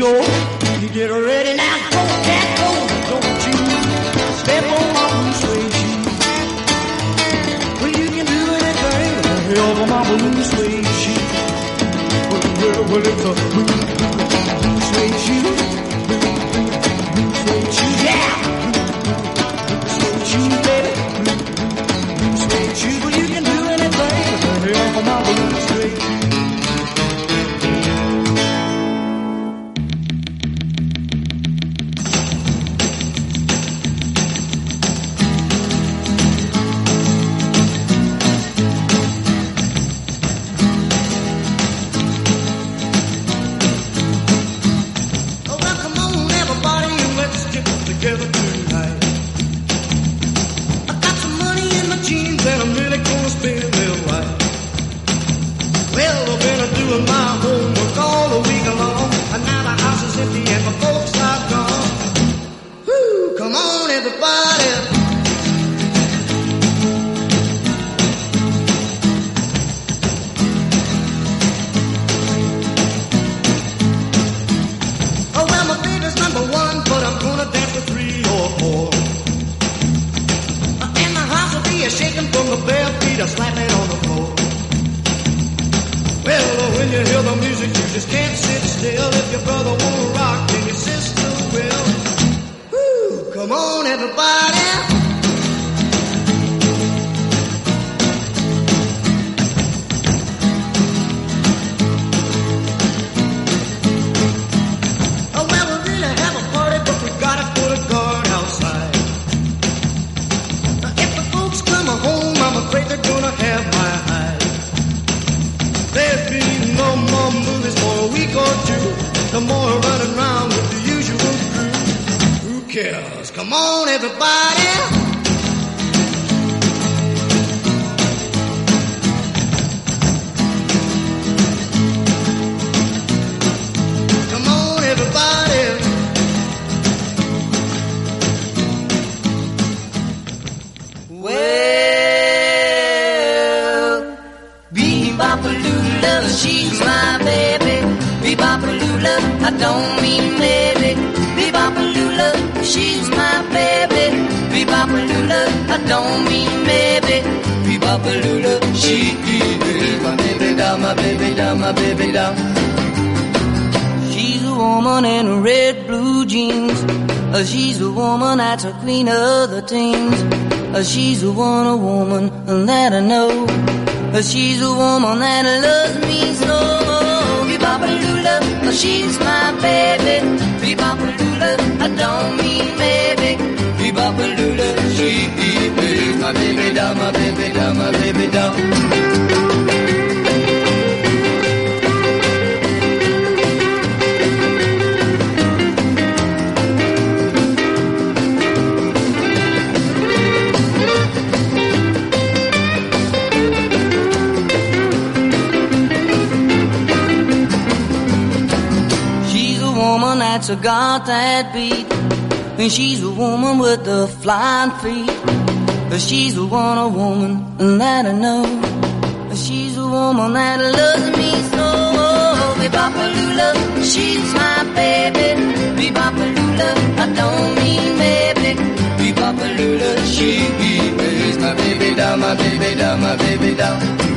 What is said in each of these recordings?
You get ready now. queen of the teens. She's a wonder woman, and that I know. Uh, she's a woman that a got that beat. And she's a woman with the flying feet. But she's a wonder woman, and that I know. But she's a woman that loves me so. Oh, Bebopalula, she's my baby. Bebopalula, I don't mean baby. Bebopalula, she be my baby doll, my baby doll, my baby doll.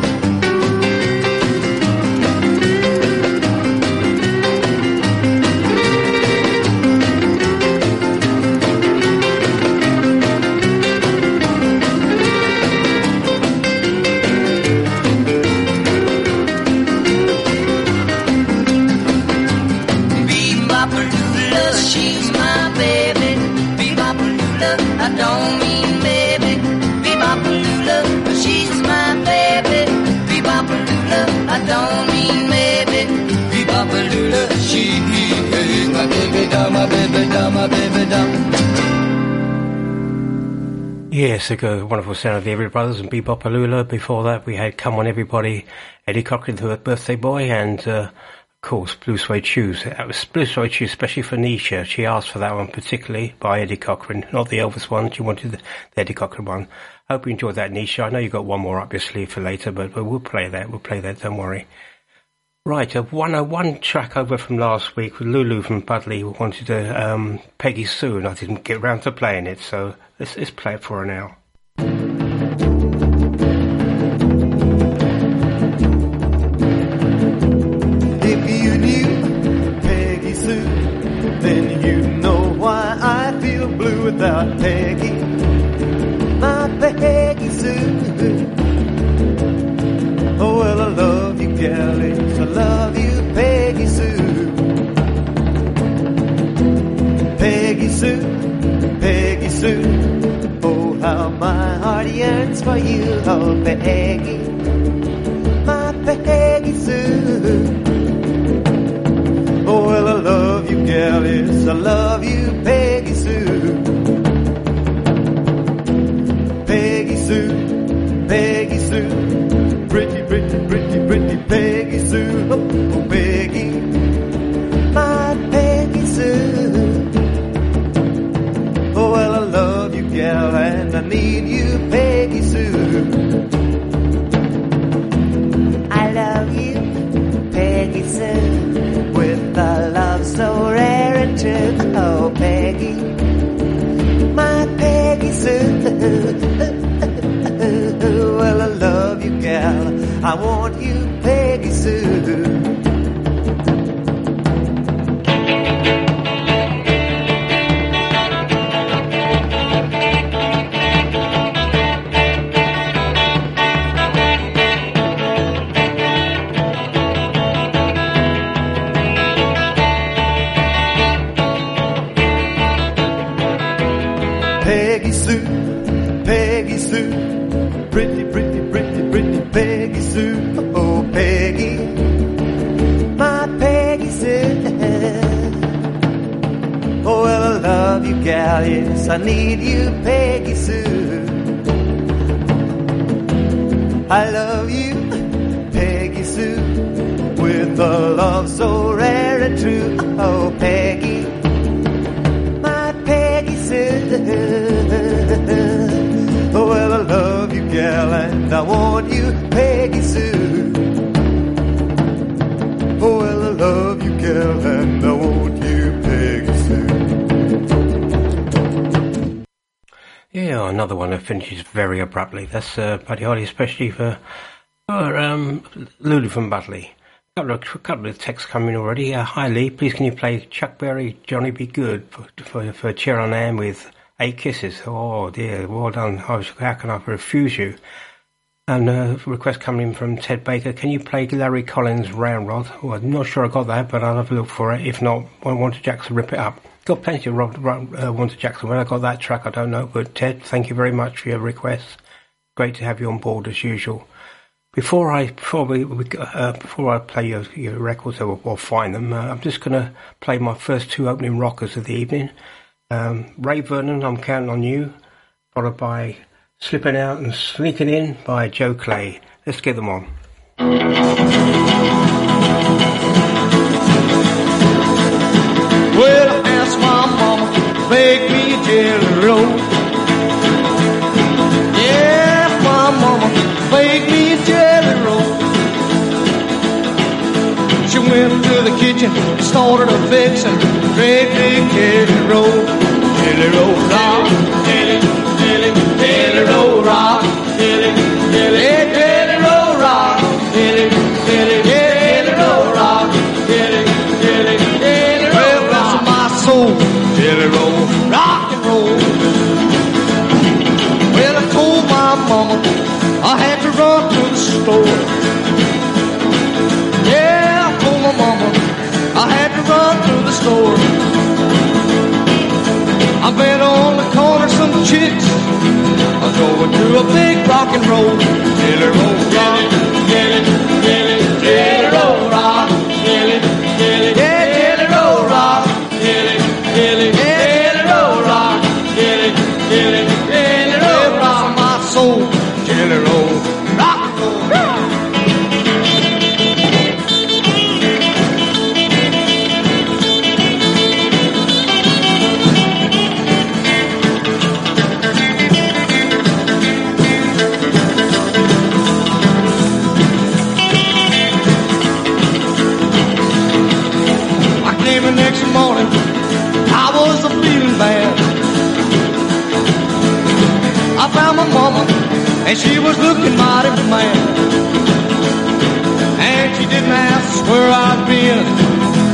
Yes, a good, wonderful sound of the Everly Brothers and Be-Bop-A-Lula. Before that, we had Come On Everybody, Eddie Cochran, the birthday boy, and, uh, of course, Blue Suede Shoes. Uh, that was Blue Suede Shoes, especially for Nisha. She asked for that one particularly by Eddie Cochran, not the Elvis one. She wanted the, the Eddie Cochran one. Hope you enjoyed that, Nisha. I know you got one more up your sleeve for later, but we'll play that. We'll play that. Don't worry. Right, a one, uh, one track over from last week with Lulu from Budley who wanted to um, Peggy Sue, and I didn't get round to playing it, so let's, let's play it for her now. Yearns for you, oh, Peggy. My Peggy Sue. Oh, well, I love you, gal, yes, I love you, Peggy Sue. Peggy Sue, Peggy Sue, pretty, pretty, pretty, pretty Peggy Sue. oh, Oh, Peggy, gal, and I need you, Peggy Sue. I love you, Peggy Sue, with a love so rare and true. Oh, Peggy, my Peggy Sue. Well, I love you, gal. I want you, Peggy Sue. Gal, yes, I need you, Peggy Sue. I love you, Peggy Sue, with a love so rare and true. Oh, Peggy, my Peggy Sue. Oh, well, I love you, gal, and I want you, Peggy Sue. Oh, well, I love you, gal, and I want Yeah, another one that finishes very abruptly. That's uh, Buddy Holly, especially for, for um, Lulu from Budley. A couple of, couple of texts coming already. Uh, hi Lee, please can you play Chuck Berry, Johnny B. Goode for, for, for Cheryl Ann with Eight Kisses? Oh dear, well done. How, can I refuse you? And a request coming in from Ted Baker. Can you play Larry Collins' Round Rod? Well, I'm not sure I got that, but I'll have a look for it. If not, I Wanda Jackson rip it up. Got plenty of Rob, Rob, uh, Wanda Jackson. When I got that track, I don't know. But Ted, thank you very much for your request. Great to have you on board as usual. Before I we uh, before I play your, your records or, or find them, uh, I'm just going to play my first two opening rockers of the evening. Um, Ray Vernon, I'm counting on you, followed by Slipping Out and Sneaking In by Joe Clay. Let's get them on. Well, roll. Yeah, my mama baked me a jelly roll. She went to the kitchen, started a fixing, great big jelly roll. Jelly roll rock, ah, store. Yeah, told my mama I had to run to the store. I bet on the corner some chicks are going to a big rock and roll. Jelly roll was looking mighty mad. And she didn't ask where I'd been,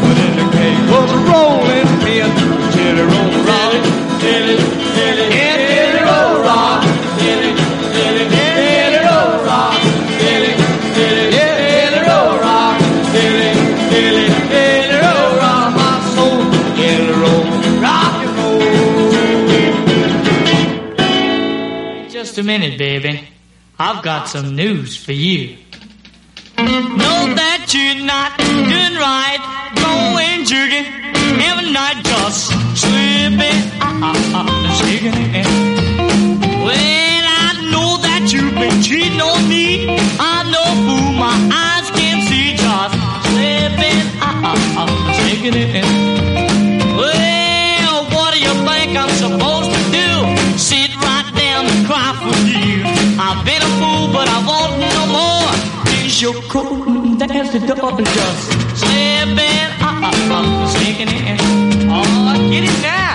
but in the cake was a rolling pin. Tilly roll rock, tilly, tilly, rock, rock, my soul, rock. Just a minute, baby. I've got some news for you. Know that you're not doing right, going jugging every night, just slipping, ah, ah, ah, Your coat that's the door just slipping, ah, ah, ah, sneaking in. Oh, get it now.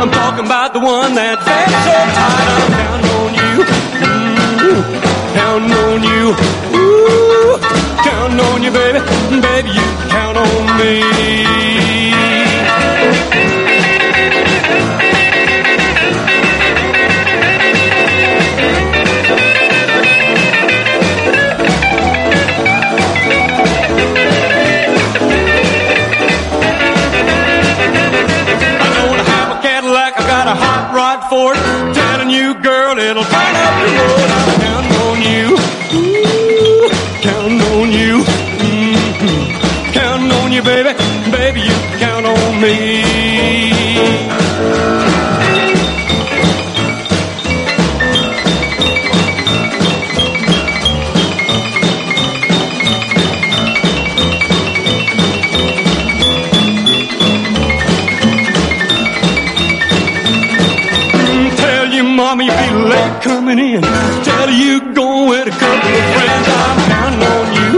I'm talking about the one that fits so tight. I'm counting on you. Mm, counting on you. Girl, it'll coming in. Tell you going with a couple of friends. I'm counting on you.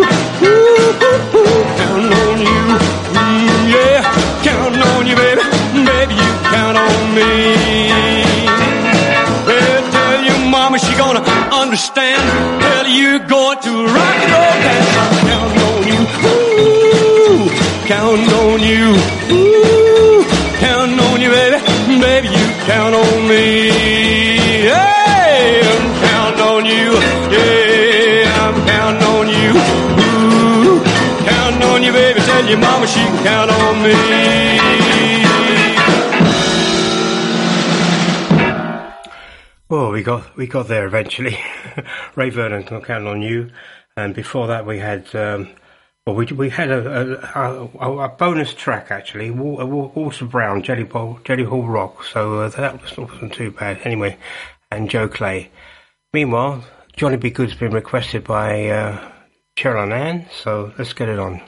Ooh, ooh, counting on you. Mm, yeah, counting on you, baby. Baby, you count on me. Well, tell your mama she gonna understand. Tell you're going to rock and roll dance. I'm counting on you. Ooh, counting on you. Ooh, your mama she can count on me. Well, we got we got there eventually. Ray Vernon, I'm counting on you. And before that, we had um, well, we we had a a, a, a bonus track actually, Wa- Wa- Walter Brown, Jelly Bowl, Jelly Hall Rock. So uh, that was- wasn't too bad anyway. And Joe Clay. Meanwhile, Johnny B. Goode's been requested by uh, Cheryl and Ann, so let's get it on.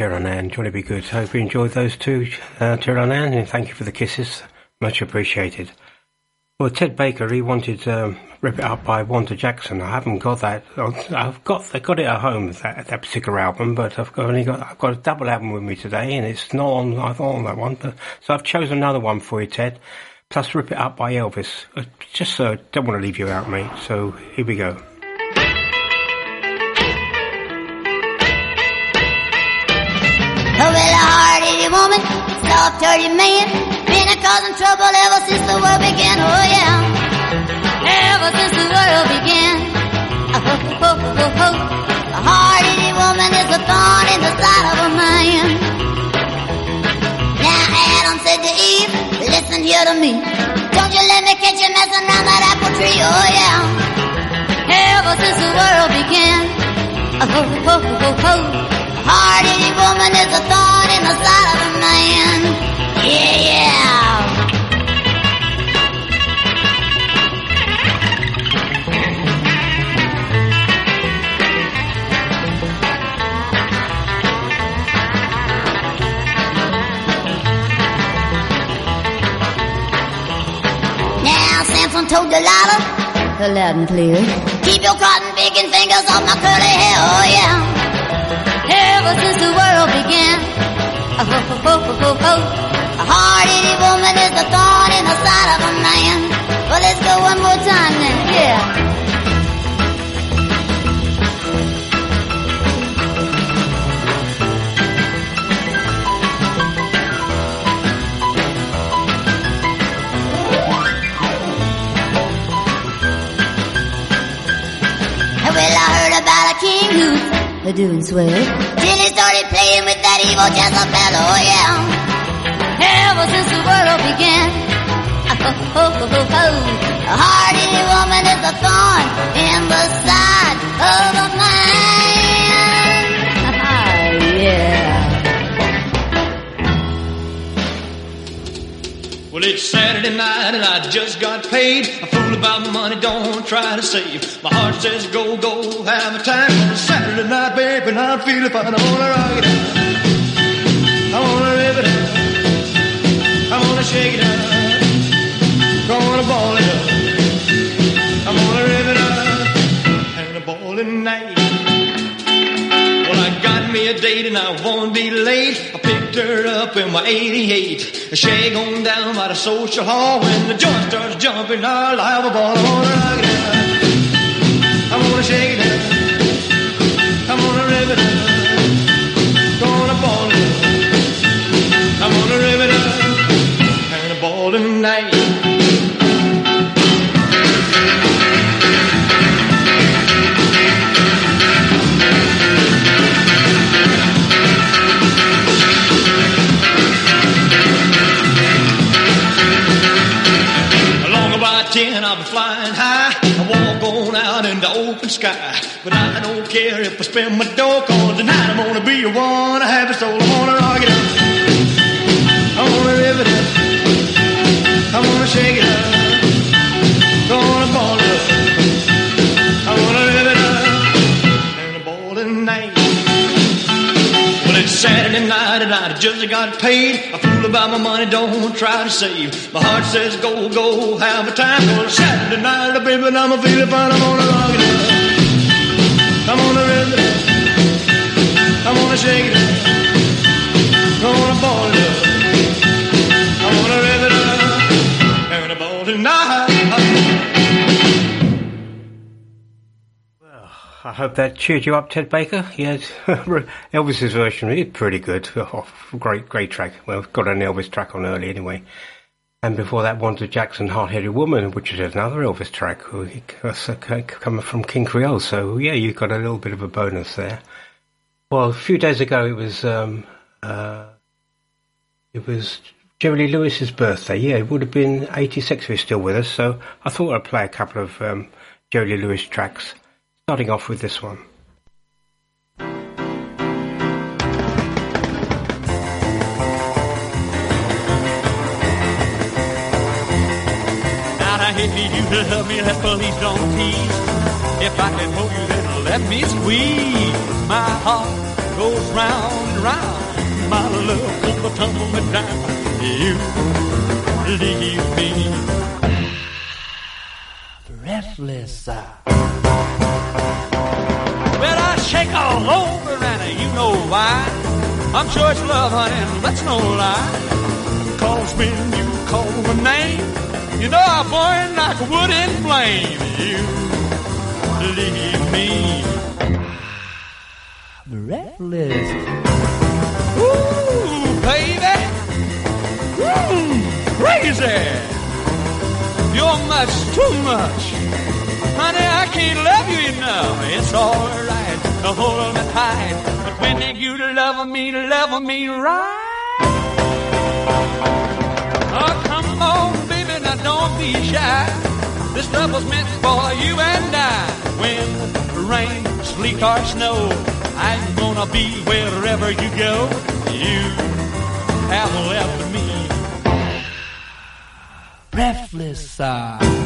Ann. Johnny B. Goode. Hope you enjoyed those two, uh, Cheryl Ann, and thank you for the kisses. Much appreciated. Well, Ted Baker, he wanted um, Rip It Up by Wanda Jackson. I haven't got that. I've got I got it at home, that, that particular album, but I've only got I've got a double album with me today, and it's not on I thought on that one. But, so I've chosen another one for you, Ted. Plus, Rip It Up by Elvis. Uh, just so uh, don't want to leave you out, mate. So here we go. Soft-hearted man, been a causing trouble ever since the world began. Oh yeah, ever since the world began. Oh, oh, oh, oh, oh. A hard-headed woman is a thorn in the side of a man. Now Adam said to Eve, listen here to me. Don't you let me catch you messing around that apple tree. Oh yeah, ever since the world began. Oh, oh, oh, oh, oh. Hard-headed woman is a thorn in the side of a man. Yeah, yeah. Now Samson told Delilah, loud and clear, keep your cotton picking fingers off my curly hair, oh yeah ever since the world began. Oh, oh, oh, oh, oh. A hard-headed woman is a thorn in the side of a man. Well, let's go one more time then. Yeah. Well, I heard about a king who's doing swell he started playing with that evil Jezebel, oh yeah. Ever since the world began. Oh, oh, oh, oh. A hard-headed woman is a thorn in the side of a man. Well, it's Saturday night and I just got paid. I fool about money, don't try to save. My heart says go, go, have a time. It's Saturday night, baby, and I'm feeling fine. I wanna rock it out. I wanna live it out. I wanna shake it out. Gonna ball it up. I wanna live it out. And a ball night. Me a date and I won't be late. I picked her up in my 88. Shag on down by the social hall when the joint starts jumping. I'll have a ball. I wanna rock it out. I wanna shake it out. I wanna rip it out. Gonna ball it out. I wanna rip it out. And a ball tonight. Open sky. But I don't care if I spend my dough, cause tonight I'm gonna be a one. I have a soul, I wanna rock it up. I wanna live it up. I wanna shake it up. Gonna ball it up. I wanna live it up. And a ball tonight. Well, it's Saturday night and I just got paid. I fool about my money, don't try to save. My heart says go, go, have a time. Well, Saturday night, baby, I'm a feeling fine. I'm gonna rock it I hope that cheered you up, Ted Baker. Yes, Elvis's version is pretty good. Oh, great, great track. Well, we've got an Elvis track on early anyway. And before that, Wanda Jackson, Hard-Headed Woman, which is another Elvis track, coming from King Creole. So yeah, you've got a little bit of a bonus there. Well, a few days ago, it was um, uh, it was Jerry Lee Lewis's birthday. Yeah, it would have been 86 if he's still with us. So I thought I'd play a couple of um, Jerry Lee Lewis tracks. Starting off with this one. if you love me, let please don't tease. If I can hold you, then let me squeeze. My heart goes round and round. My love will tumble me down. You leave me breathless. Well, I shake all over, and you know why. I'm sure it's love, honey, and that's no lie. Cause when you call my name, you know I burn like wood in flame. You leave me breathless. Ooh, baby. Ooh, crazy. You're much too much. Honey, I can't love you enough. It's alright to hold me tight. But when you to love me, love me right. Oh, come on, baby, now don't be shy. This love was meant for you and I. When rain, sleet, or snow, I'm gonna be wherever you go. You have left me breathless. Uh.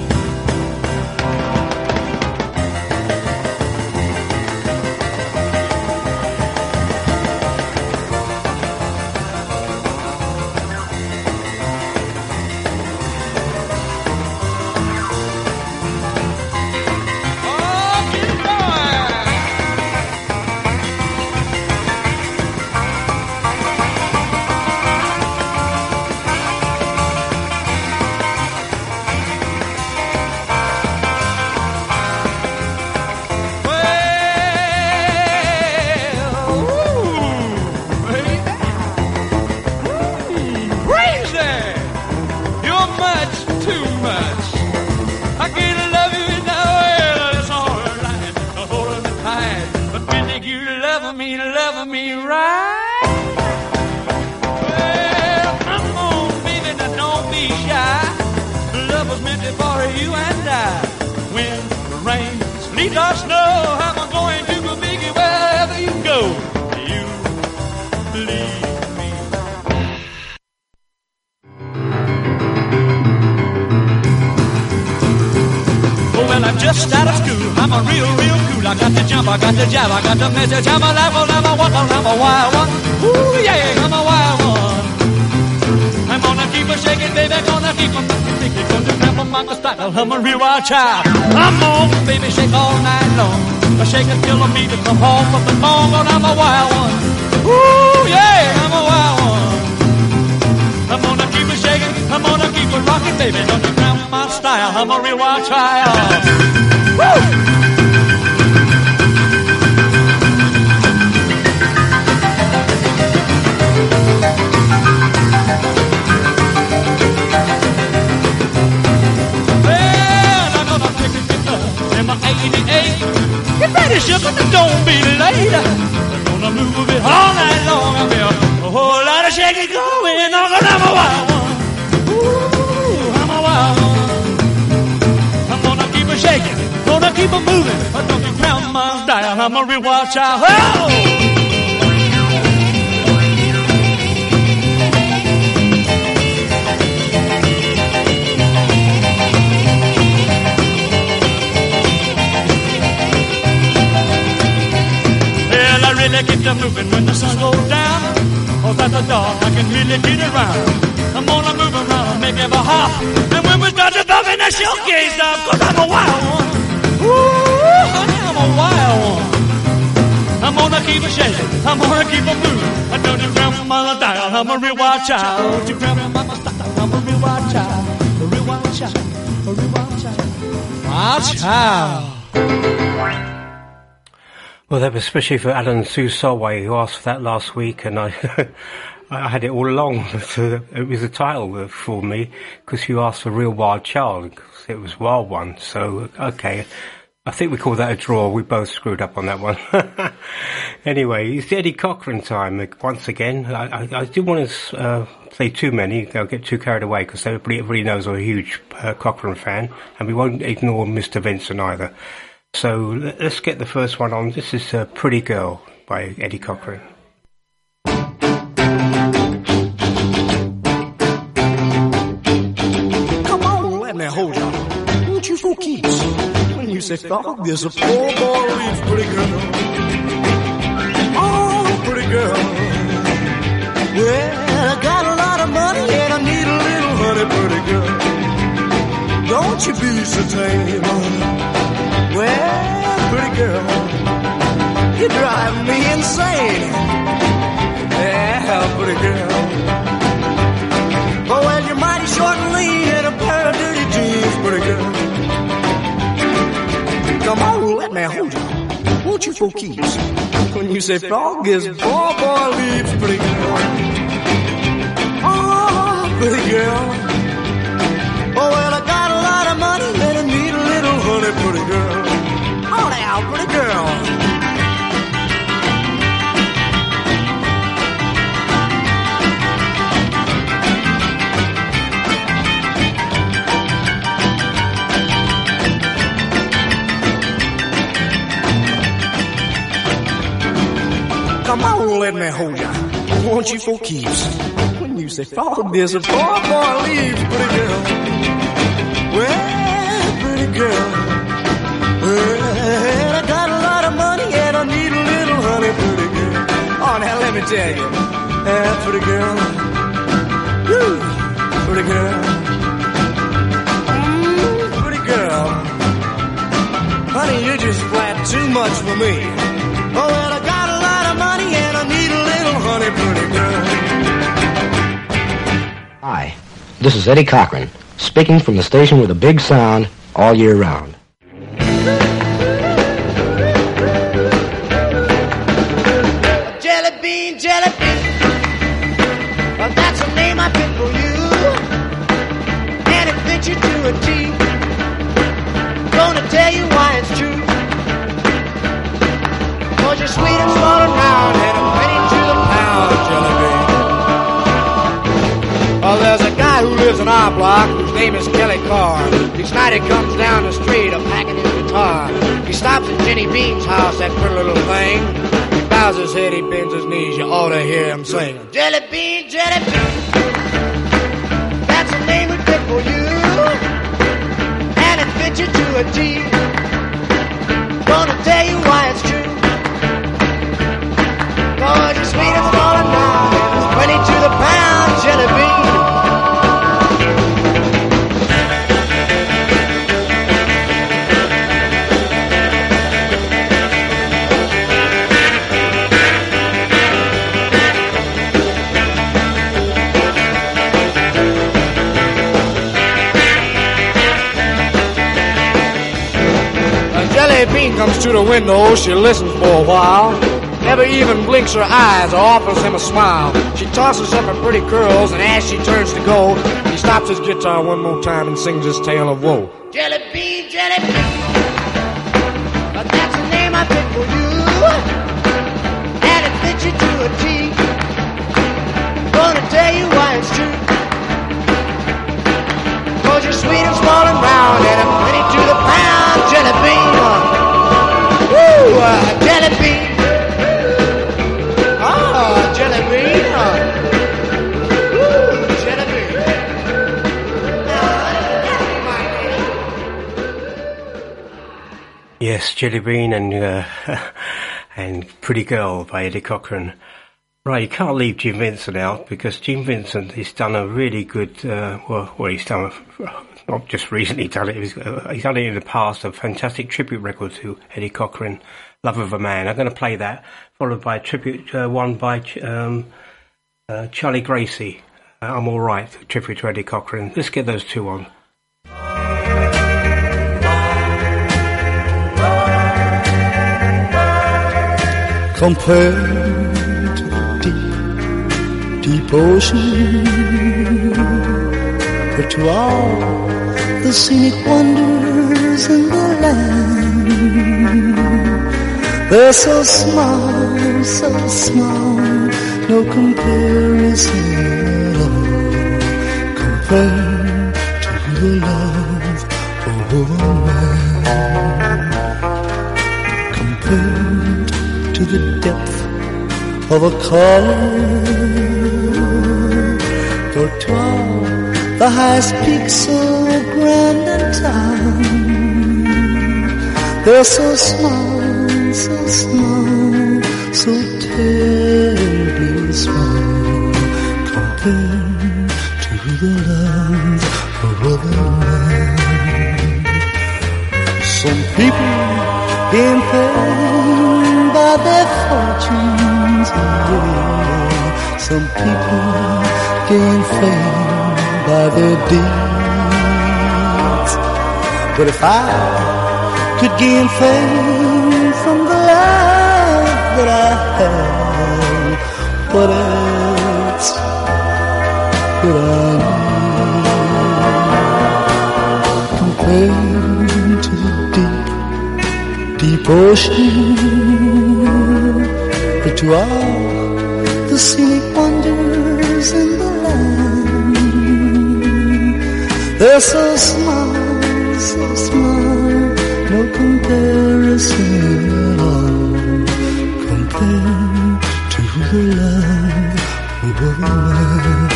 Just out of school. I'm a real, real cool. I got the jump, I got the jab, I got the message. I'm a level, level, walk on, I'm a wild one. Ooh, yeah, I'm a wild one. I'm gonna keep on shaking, baby, gonna keep on thinking, gonna grab my style. I'm a real wild child. I'm on, baby, shake all night long. I shake until I meet come home from the morning, but I'm a wild one. Ooh, yeah, I'm a wild one. I'm gonna keep it shaking, I'm gonna keep it rocking, baby. Don't you my style, I'm a real wild child. Woo! Well, I'm gonna pick it my 88. Get ready, sugar, don't be late. I'm gonna move it all night long. I feel a whole lot of shaking going on, 'cause I'm a wild keep it moving. But don't you crown my style, I'm a real wild child. Oh! I really get to moving when the sun goes down. Oh, cause at the dark I can really get around. I'm gonna move around make every hop. And when we start to bump in the showcase stop, cause I'm a wild one. Ooh, honey, I'm a wild one. I'm gonna keep it shaking, I'm gonna keep it moving. I don't you grandma style, I'm a real wild child. Don't you grandma style, I'm a real wild child. A real wild child, a real wild child. Wild child. Well, that was especially for Alan Sue Solway, who asked for that last week, and I, I had it all along. It was a title for me because you asked for Real Wild Child. 'cause It was Wild One, so okay. I think we call that a draw. We both screwed up on that one. anyway, it's Eddie Cochran time once again. I, I, I didn't want to uh, play too many. I'll get too carried away because everybody, everybody knows I'm a huge uh, Cochran fan, and we won't ignore Mr. Vincent either. So let- let's get the first one on. This is uh, Pretty Girl by Eddie Cochran. Frog, there's a poor boy leaves pretty girl. Oh, pretty girl. Well, I got a lot of money and I need a little honey, pretty girl. Don't you be so tame. Well, pretty girl, you drive me insane. Yeah, pretty girl. Oh, well, you're mighty short and lean Let me hold you. Won't you for keeps? When you say frog is boy, boy leaves, pretty girl. Oh, pretty girl. Oh, well, I got Come on, let me hold ya. I Want you for keeps. When you say frog, there's a boy, boy leaves, pretty girl. Well, pretty girl. Well, I got a lot of money and I need a little honey, pretty girl. Oh, now let me tell you. Yeah, pretty girl. Woo, pretty girl. Mm, pretty girl. Honey, you're just flat too much for me. Hi, this is Eddie Cochran, speaking from the station with a big sound all year round. Jelly bean, jelly bean. Well, that's the name I you. And you to a T. Gonna tell you why it's you're sweet and small and round and a penny really be. Well, there's a guy who lives in our block whose name is Kelly Carr. Each night he comes down the street a packing his guitar. He stops at Jenny Bean's house, that pretty little thing. He bows his head, he bends his knees. You ought to hear him sing. Jelly bean, jelly bean. That's the name we picked for you. And it fits you to a T. Gonna tell you why it's true. Cause you're sweet as a ball Bean comes to the window, she listens for a while. Never even blinks her eyes or offers him a smile. She tosses up her pretty curls, and as she turns to go, he stops his guitar one more time and sings his tale of woe. Jelly bean, jelly bean. But that's the name I picked for you. And it fits you to a T. Gonna tell you why it's true. Cause you're sweet and small and round and a penny to the pound. Jelly bean. Oh, bean. Yes, Jelly Bean and uh, and Pretty Girl by Eddie Cochran. Right, you can't leave Gene Vincent out because Gene Vincent has done a really good. Uh, well, well, he's done a, not just recently done it. He's, done it in the past. A fantastic tribute record to Eddie Cochran, "Love of a Man." I'm going to play that, followed by a tribute uh, one by um, uh, Charlie Gracie. Uh, I'm all right. Tribute to Eddie Cochran. Let's get those two on. compared to the deep, deep ocean, or to all the scenic wonders in the land. They're so small, so small, no comparison at all, compared to the love of a man. Compared to the depth of a color all the highest peaks so grand and tall. They're so small, so small, so terribly small compared to the love of other men. Some people gain fame by their fortunes. Yeah. Some people gain fame by their deeds. But if I could gain fame from the life that I have, what else could I need compared to the deep? deep ocean, but to all the scenic They're so small, so small, no comparison at all, compared to the love of a man.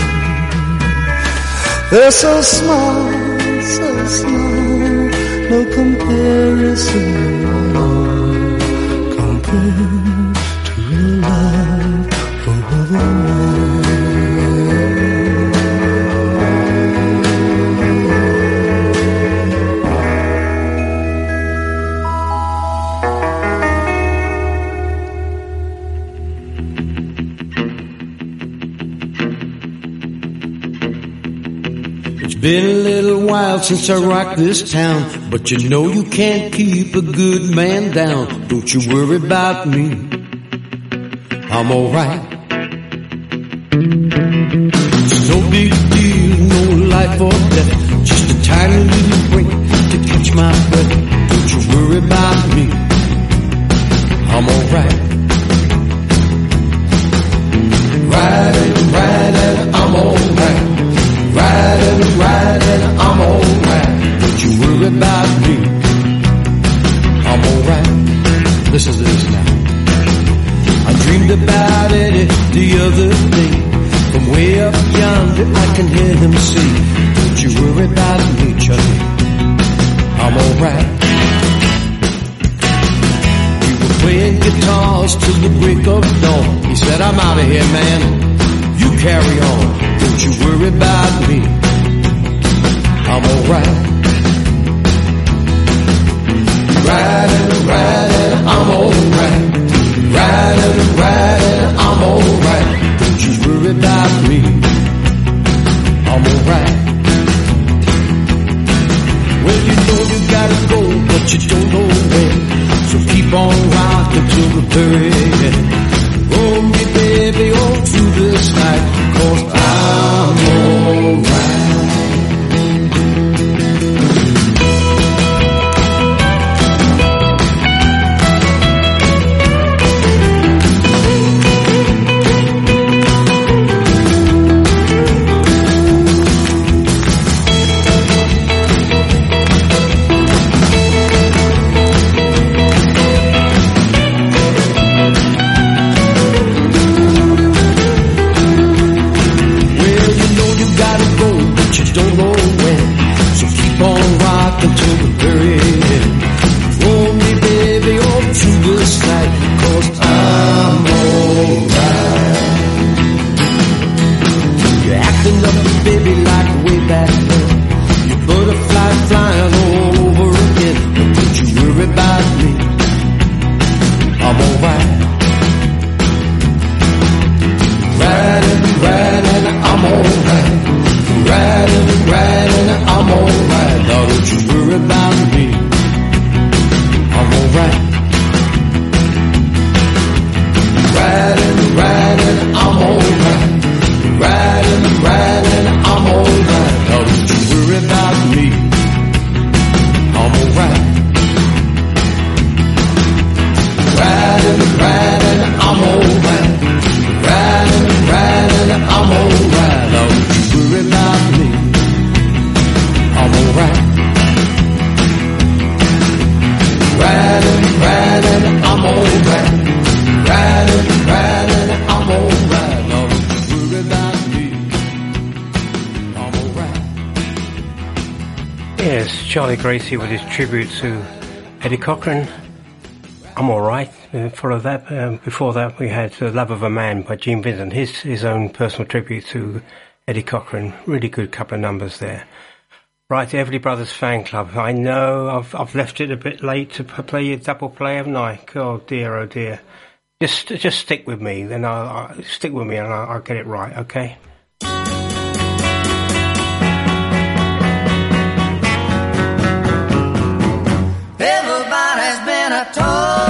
They're so small, so small, no comparison while since I rocked this town, but you know you can't keep a good man down. Don't you worry about me. I'm alright. It's no big deal, no life or death, just a tiny little break to catch my breath. Don't you worry about me. I'm alright. Gracie with his tribute to Eddie Cochran. I'm all right. Uh, that. Um, before that, we had uh, "Love of a Man" by Gene Vincent, his his own personal tribute to Eddie Cochran. Really good couple of numbers there. Right, Everly Brothers fan club. I know I've I've left it a bit late to play your double play, haven't I? Oh dear, oh dear. Just just stick with me, then I'll, I'll stick with me and I'll, I'll get it right. Okay. Everybody's been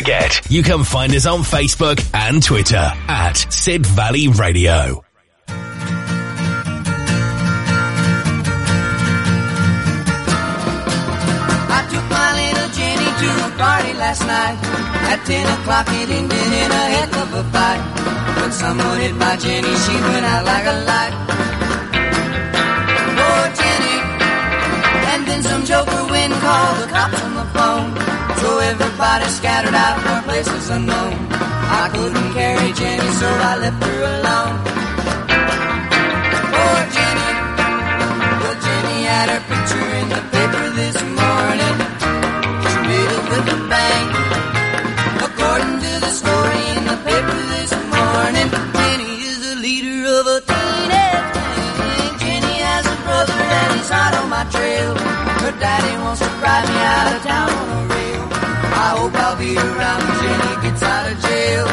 you can find us on Facebook and Twitter at Sid Valley Radio. I took my little Jenny to a party last night. At 10 o'clock it ended in a heck of a fight. When someone hit my Jenny, she went out like a light. Poor Jenny. And then some joker wind called the cops on the phone. So everybody scattered out for places unknown. I couldn't carry Jenny, so I left her alone. Poor Jenny. Well, Jenny had her picture in the paper this morning. She made it with a bang. According to the story in the paper this morning, Jenny is the leader of a teenage gang. Jenny has a brother and he's hot on my trail. Her daddy wants to ride me out of town on a rail. I hope I'll be around when Jenny gets out of jail.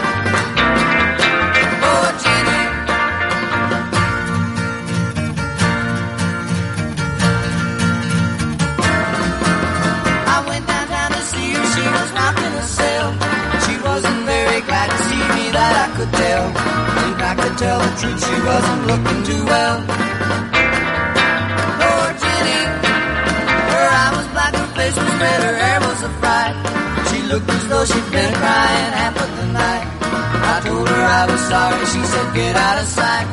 Oh, Jenny. I went to see her, she was. She wasn't very glad to see me, that I could tell. Tell the truth, she wasn't looking too well. Oh, Jenny, her eye was black, her face was red, her hair was a fright. Looked as though she'd been crying half of the night. I told her I was sorry, she said, get out of sight.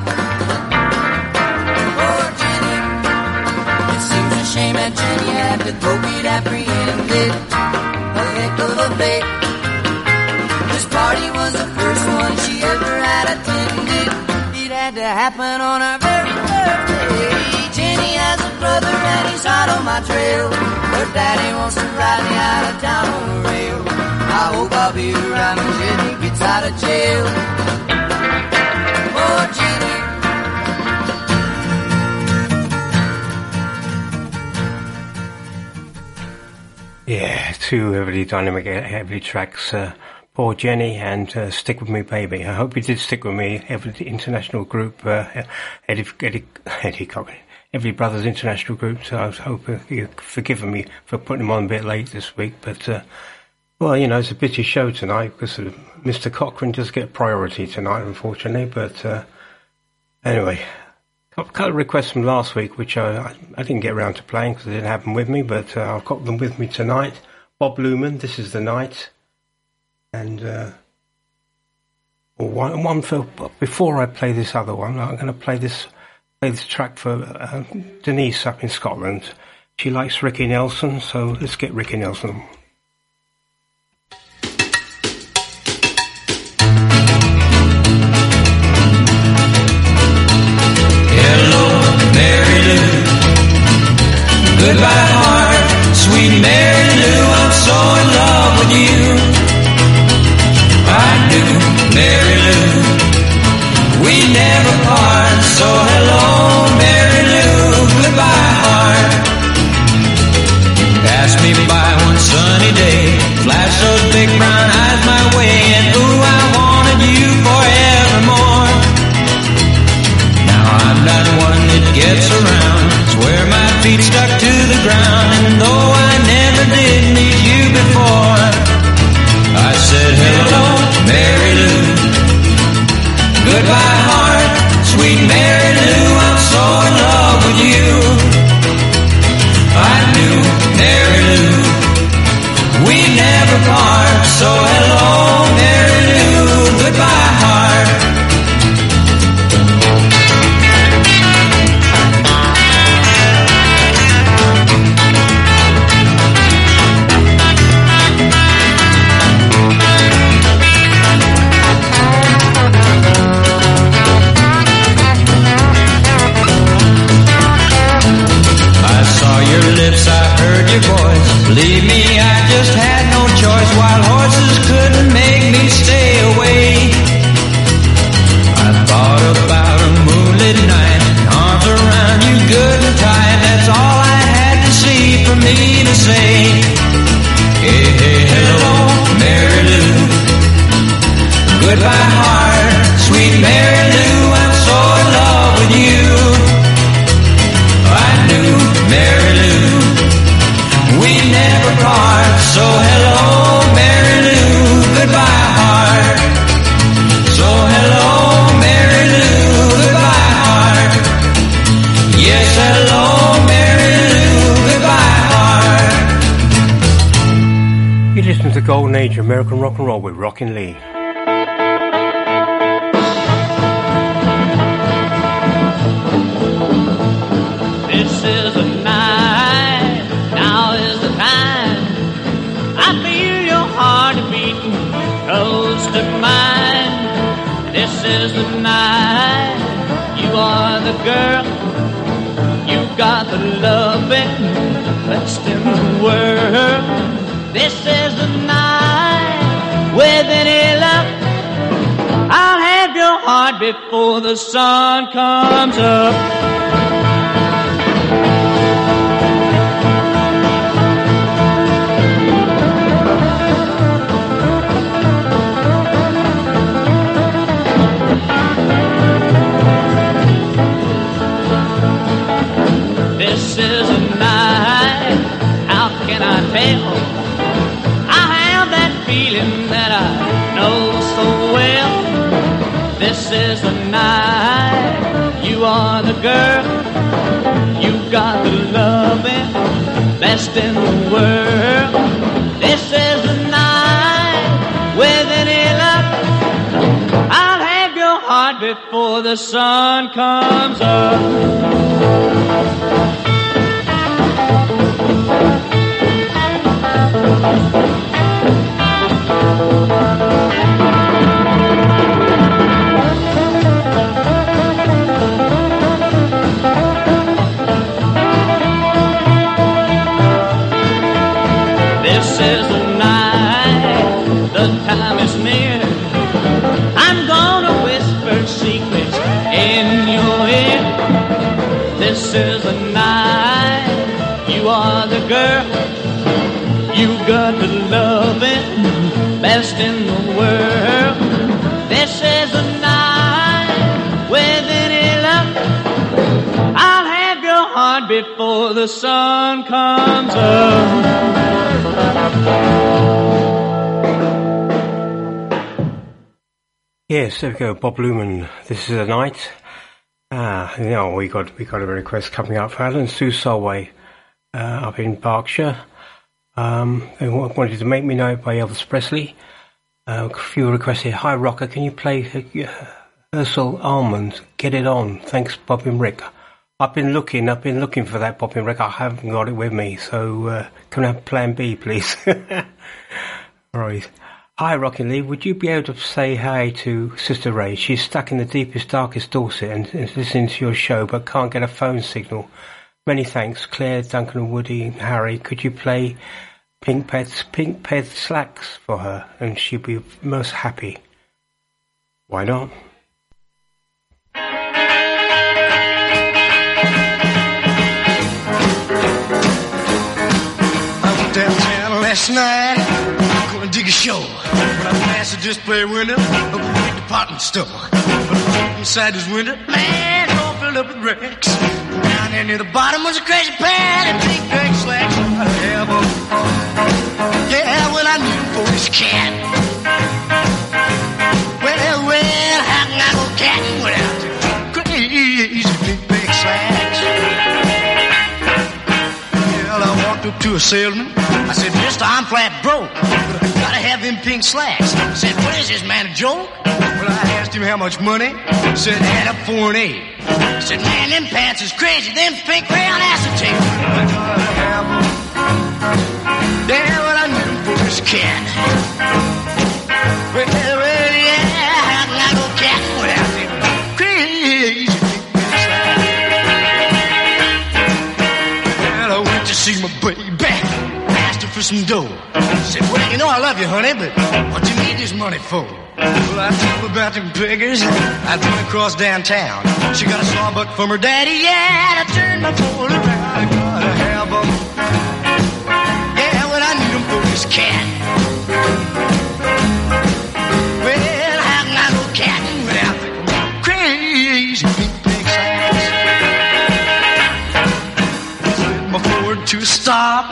Poor Jenny, it seems a shame that Jenny had to go get apprehended. A heck of a fate. This party was the first one she ever had attended. It had to happen on our very birthday. Has a brother and he's hot on my trail. Her daddy wants to ride me out of town on the rail. I hope I'll be around when Jenny gets out of jail. Oh, Jenny. Yeah, two heavily dynamic, heavily tracks. Uh, Poor Jenny and uh, Stick With Me Baby. I hope you did stick with me. Every international group, uh, Eddie, Eddie, Eddie Cochran, Everly Brothers International Group. So I was hoping you've forgiven me for putting them on a bit late this week. But, uh, well, you know, it's a busy show tonight because Mr. Cochran does get priority tonight, unfortunately. But uh, anyway, a couple of requests from last week, which I, I didn't get around to playing because they didn't them with me, but uh, I've got them with me tonight. Bob Luman, This is the Night. And uh, one, one for, before I play this other one, I'm going to play this play this track for uh, Denise up in Scotland. She likes Ricky Nelson, so let's get Ricky Nelson. Hello, Mary Lou. Goodbye, heart, sweet Mary Lou. I'm so in love with you. I do, Mary Lou. We never part, so comes up. The sun comes up. Best in the world. This is the night, with any luck, I'll have your heart before the sun comes up. Yes, there we go. Bob Luman. This is a night. Ah, you know, we got we got a request coming up for Alan Sue Solway uh, up in Berkshire. Um, they wanted to make me know by Elvis Presley. Uh, a few requests here. Hi, Rocker. Can you play uh, Ursel Almond? Get it on. Thanks, Bob and Rick. I've been looking. I've been looking for that Bob and Rick. I haven't got it with me. So uh, can I have Plan B, please? right. Hi, Rockin Lee. Would you be able to say hi to Sister Ray? She's stuck in the deepest, darkest Dorset and is listening to your show but can't get a phone signal. Many thanks, Claire, Duncan, Woody, and Harry. Could you play Pink Pets, Pink Peg Slacks for her? And she'd be most happy. Why not? I downtown last night, gonna dig a show. I passed the display window department store, but inside this window, man, up with wrecks. Down there near the bottom was a crazy pad and big big slacks. Yeah, well I knew for this cat. Well, well, how can I go catting without the crazy big big slacks? Well, I walked up to a salesman. I said, Mister, I'm flat broke, them pink slacks. Said, what is this, man, a joke? Well, I asked him how much money. Said, add up four and eight. Said, man, them pants is crazy. Them pink crayon acetate. I gotta have. Yeah, well, I knew for this cat. Well, yeah, I go catting without some dough. Said, well, you know I love you, honey, but what you need this money for? Well, I told her about them beggars. I'd run across downtown. She got a sawbuck from her daddy. Yeah, and I turned my pole around. I gotta have 'em. Yeah, well, I need 'em for this cat. Well, how can I go catting without the crazy pink peg slacks? Slid my Ford to stop,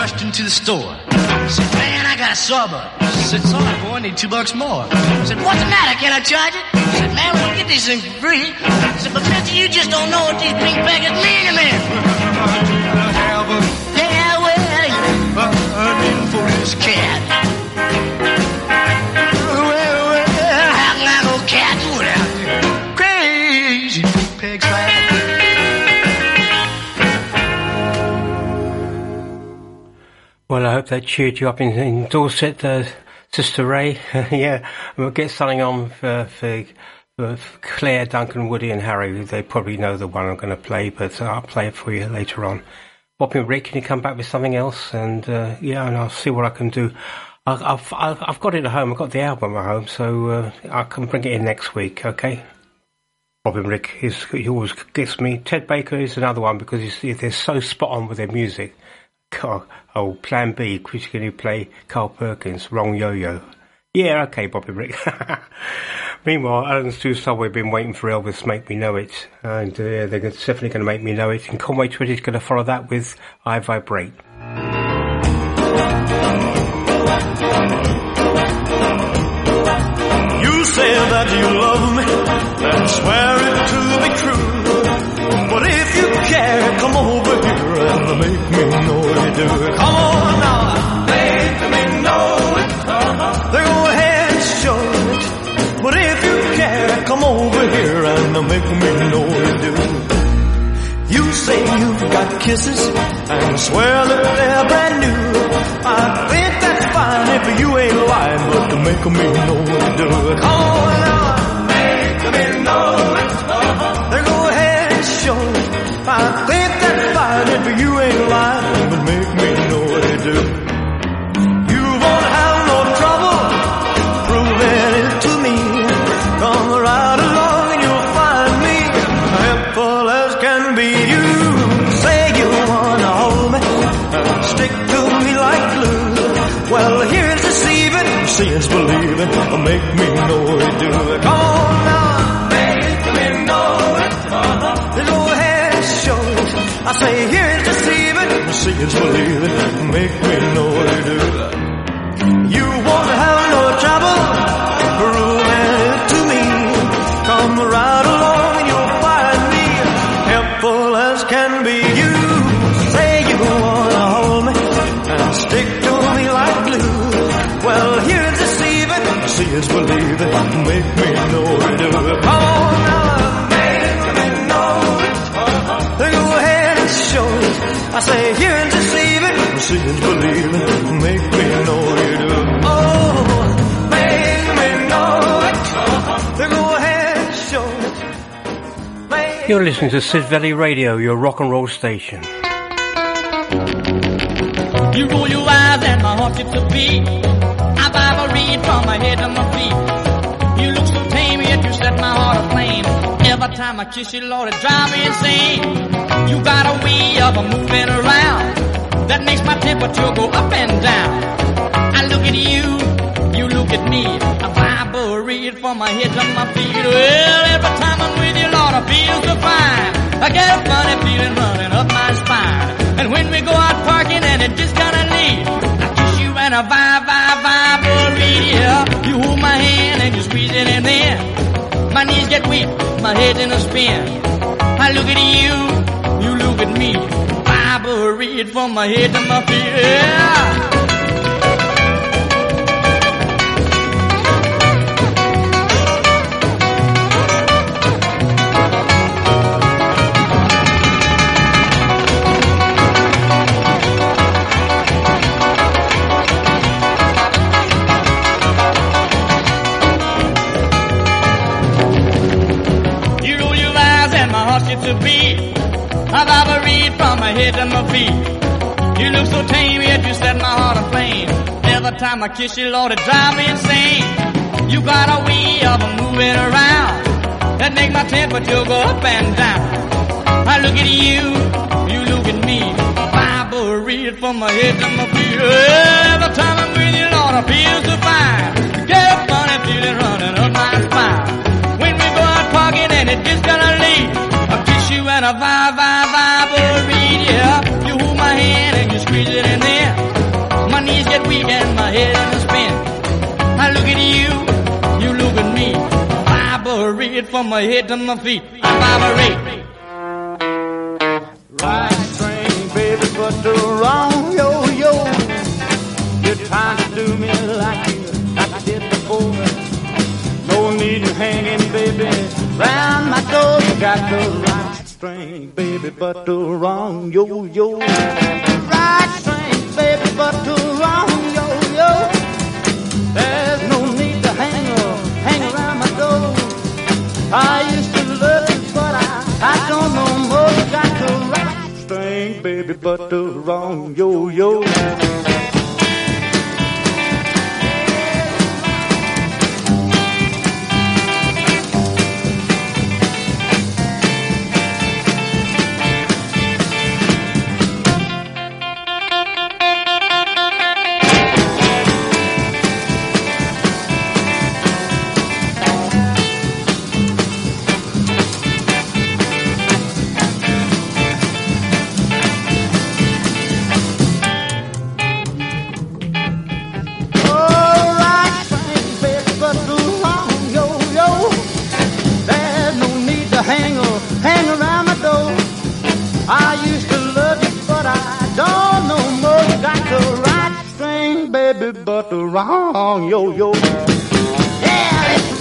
rushed into the store. Said, man, I got a sawbuck. Said, sorry, boy, I need two bucks more. Said, what's the matter? Can I charge it? Said, man, we don't get these things free. Said, but mister, you just don't know what these pink packets mean to me. Yeah, well, in for this cat. Well, I hope that cheered you up in, in Dorset, uh, Sister Ray, yeah, we'll get something on for, for, for Claire, Duncan, Woody, and Harry. They probably know the one I'm going to play, but I'll play it for you later on. Bobby and Rick, can you come back with something else? And uh, yeah, and I'll see what I can do. I- I've I've got it at home. I've got the album at home, so uh, I can bring it in next week. Okay. And Rick, he always gets me. Ted Baker is another one because they're so spot on with their music. Oh, Plan B, can you play Carl Perkins, Wrong Yo-Yo? Yeah, okay, Bobby Rick. Meanwhile, Alan's Two we've been waiting for Elvis to make me know it, and uh, they're definitely going to make me know it. And Conway Twitty is going to follow that with I Vibrate. You say that you love me and swear it to be true. But if you care, come over make me know you do. Come on now, make me know it. Then go ahead and show it. But if you care, come over here and make me know you do. You say you've got kisses and swear that they're brand new. I think that's fine if you ain't lying, but to make me know what to do. Come on now, believing. Make me know you do it. Come on now, make me know it. Then go ahead and show it. I say here's deceiving, seeing's believing. Make me know you do it. Make me know you do it. Come on now, make me know it. Then go ahead and show it. I say here's deceiving, see is believing. Make me know you do it. Oh, make me know it. Then go ahead and show it. You're listening to Sid Valley Radio, your rock and roll station. You roll your eyes and my heart skips a beat. I Bible read from my head to my feet. Every time I kiss you, Lord, it drives me insane. You got a way of moving around that makes my temperature go up and down. I look at you, you look at me. I vibrate from my head to my feet. Well, every time I'm with you, Lord, I feel so fine. I get a funny feeling running up my spine. And when we go out parking and it just kinda leave, I kiss you and I vibe, vibe, vibrate. Yeah, oh, you hold my hand and you squeeze it in there. My knees get weak, my head's in a spin. I look at you, you look at me. Vibrate from my head to my feet. Yeah. Head to my feet. You look so tame, yet you set my heart aflame. Every time I kiss you, Lord, it drives me insane. You got a way of moving around that make my temperature go up and down. I look at you, you look at me. Vibrate from my head to my feet. Every time I'm with you, Lord, I feel so fine. Get a funny feeling running up my spine. When we go out parking and it just gonna leave. You and I vibe, vibe, vibrate, yeah. You hold my hand and you squeeze it in there. My knees get weak and my head in a spin. I look at you, you look at me. Vibrate from my head to my feet. I vibrate. Right train, baby, but the wrong yo-yo. You're trying to do me like you, like I did before. No need in hanging, baby, round my door. You got the right string, baby, but the wrong yo yo. Right string, baby, but the wrong yo yo. There's no need to hang up, hang around my door. I used to love you, but I, I don't know more. Got the right string, baby, but the wrong yo yo. Wrong yo-yo. Yeah,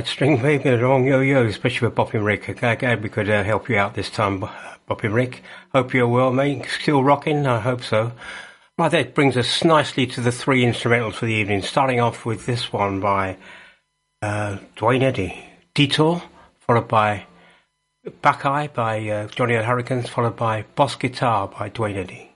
Right string, baby, wrong yo-yo, especially with Bopping Rick. Okay, glad we could uh, help you out this time, Bopping Rick. Hope you're well, mate. Still rocking? I hope so. Right, that brings us nicely to the three instrumentals for the evening, starting off with this one by uh, Duane Eddy. Detour, followed by Buckeye by uh, Johnny and Hurricanes, followed by Boss Guitar by Duane Eddy.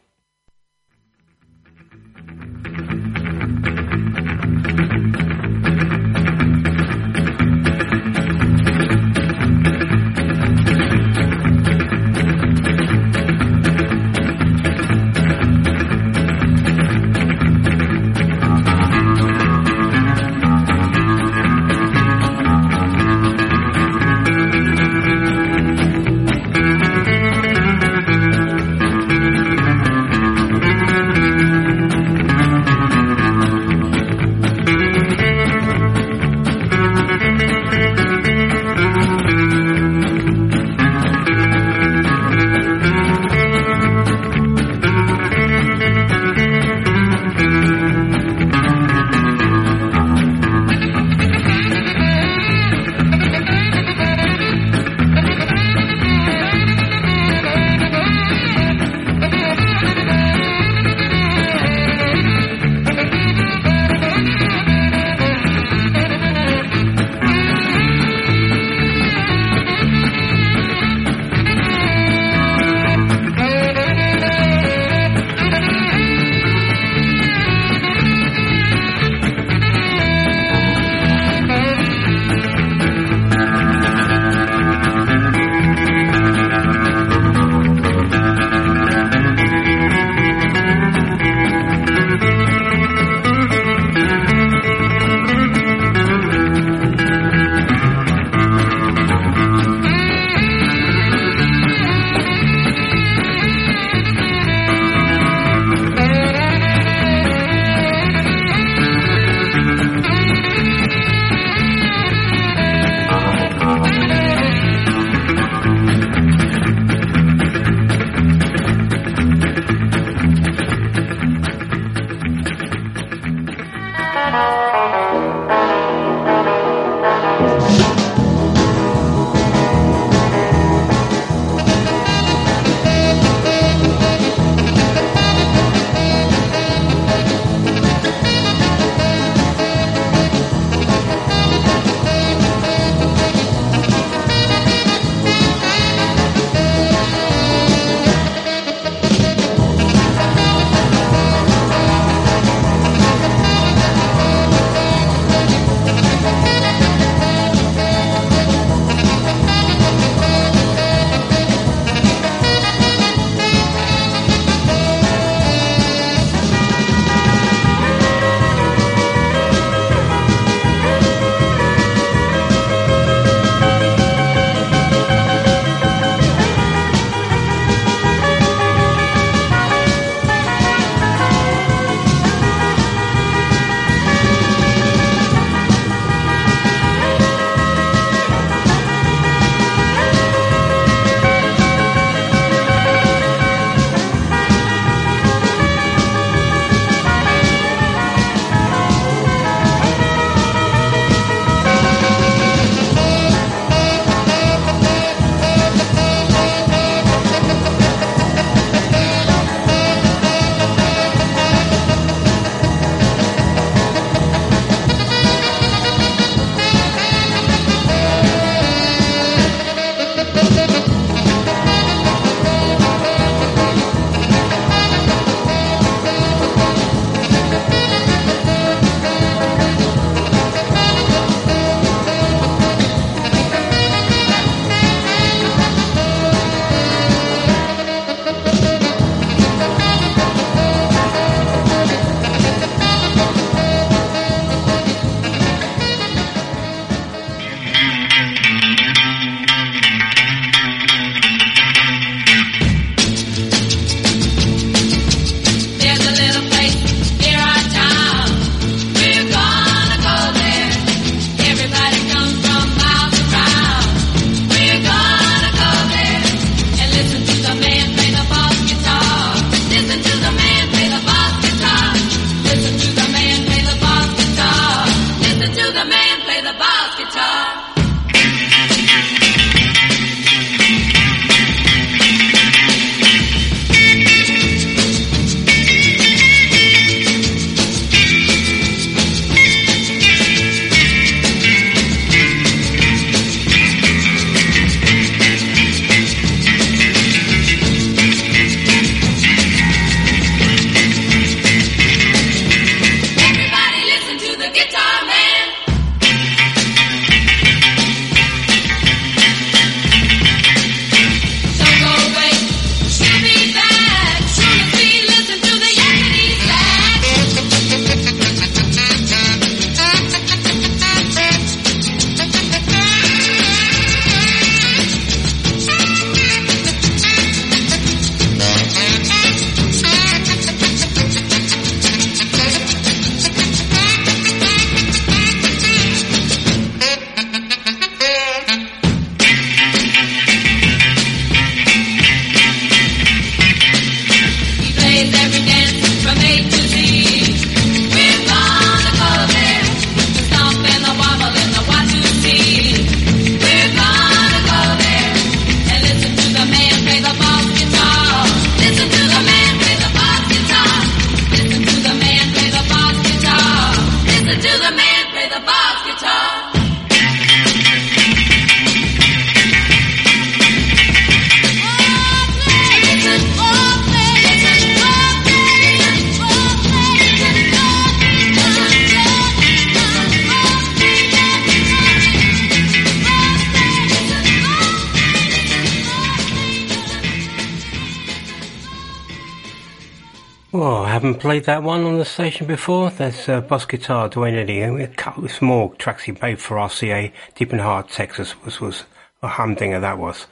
it's uh, boss guitar Duane Eddy, and a couple of small tracks he played for RCA Deep in Heart, Texas, was was a humdinger that was.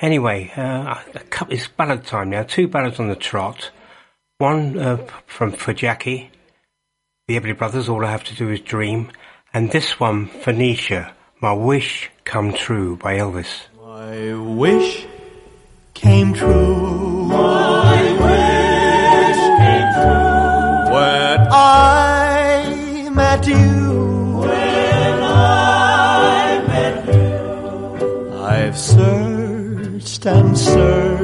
Anyway, uh, a couple, it's ballad time now. Two ballads on the trot. One uh, from for Jackie, the Everly Brothers. All I have to do is dream, and this one for Nisha. My Wish Come True by Elvis. My wish came true. met you. When I met you, I've searched and searched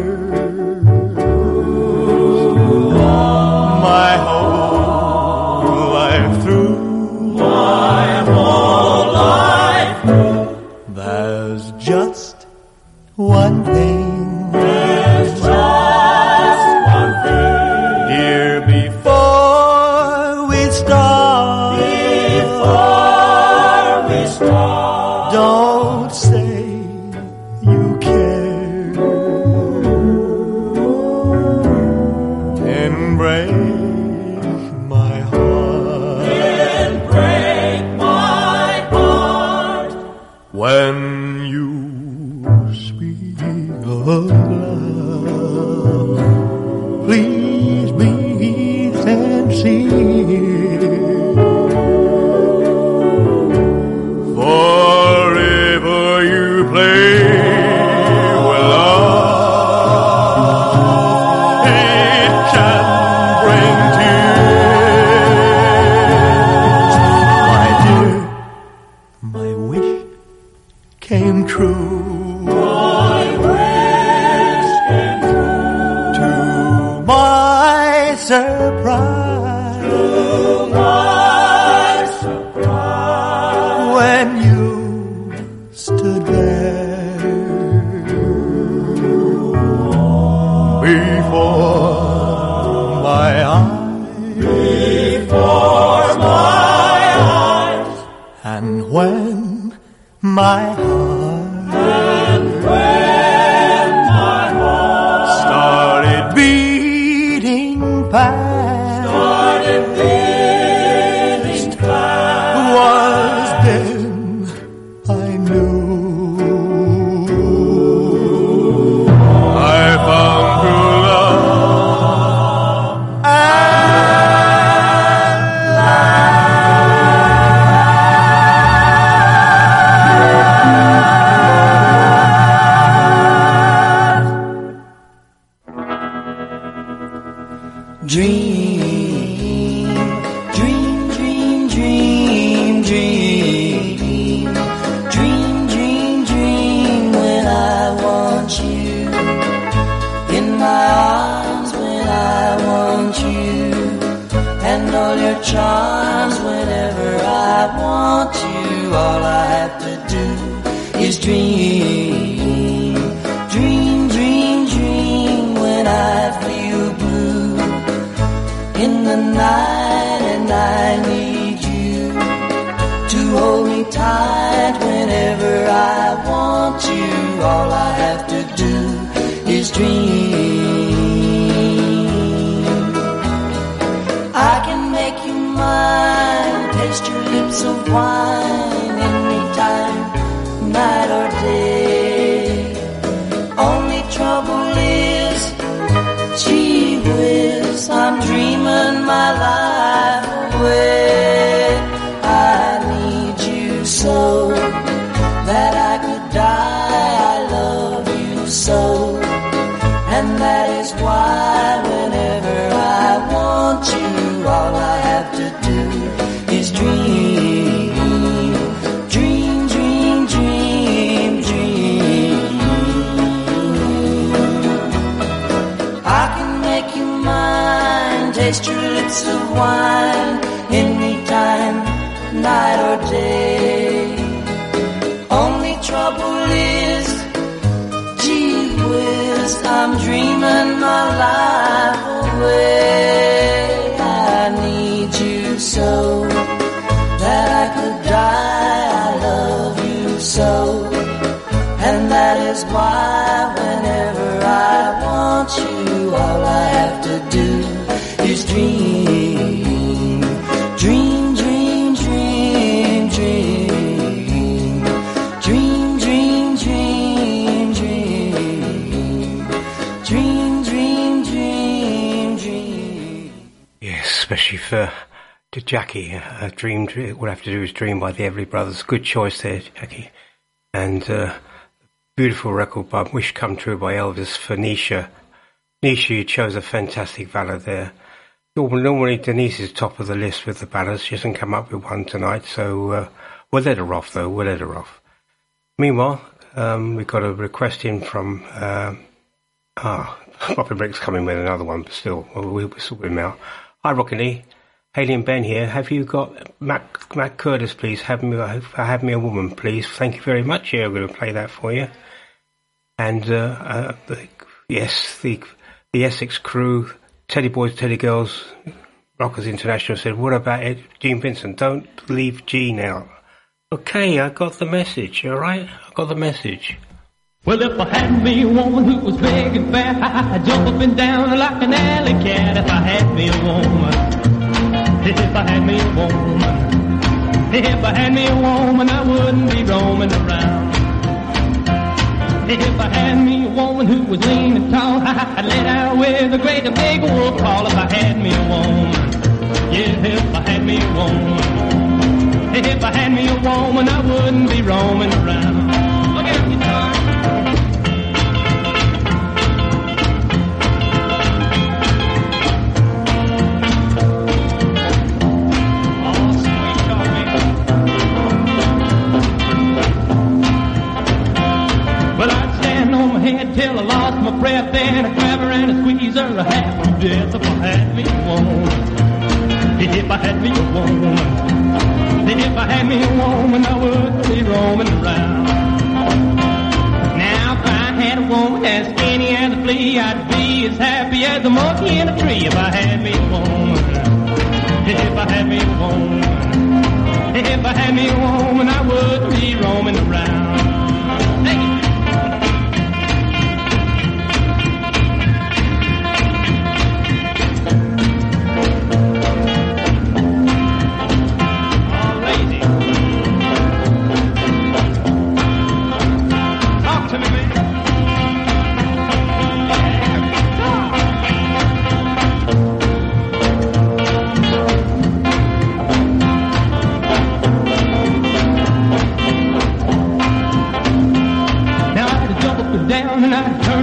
want you. All I have to do is dream. Dream, dream, dream, dream. I can make you mine. Taste your lips of wine. any time, night or day. Only trouble is, gee whiz, I'm dreaming my life away. is why whenever I want you, all I have to do is dream. Yes, especially for to Jackie. Uh, dream, dream, what I have to do is dream by the Everly Brothers. Good choice there, Jackie. And uh, beautiful record by Wish Come True by Elvis for Nisha. Nisha, you chose a fantastic ballad there. Normally Denise is top of the list with the ballads. She hasn't come up with one tonight, so uh, we'll let her off though. We'll let her off. Meanwhile, um, we've got a request in from uh, ah, Bobby Rick's coming with another one, but still, we'll, we'll sort him out. Hi, Rockin Lee. Haley and Ben here. Have you got Mac, Mac Curtis, please? Have me, have me a woman, please. Thank you very much. Yeah, we're going to play that for you. And uh, uh, the, yes, the the Essex crew, Teddy Boys, Teddy Girls, Rockers International said, "What about it, Gene Vincent? Don't leave Gene out." Okay, I got the message. All right, I got the message. Well, if I had me a woman who was big and fat, I'd jump up and down like an alley cat. If I had me a woman, if I had me a woman, if I had me a woman, I wouldn't be roaming around. If I had me a woman who was lean and tall, I'd lay down with a great big wolf call. If I had me a woman, yeah, if I had me a woman, if I had me a woman, I wouldn't be roaming around. My I lost my breath, then I'd grab her and I'd squeeze her a half to death if I had me a woman. If I had me a woman. If I had me a woman, I would be roaming around. Now, if I had a woman as skinny as a flea, I'd be as happy as a monkey in a tree if I had me a woman. If I had me a woman. If I had me a woman, I would be roaming around. Thank you.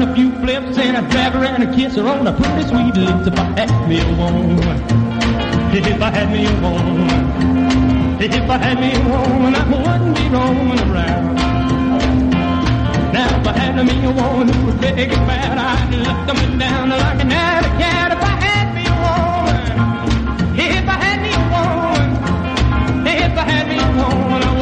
A few flips and I'd grab her and I'd kiss her on her pretty sweet lips if I had me a woman. If I had me a woman. If I had me a woman, I wouldn't be roaming around. Now if I had me a woman who was big and fat, I'd look them down like an alley cat. If I had me a woman, if I had me a woman, if I had me a woman,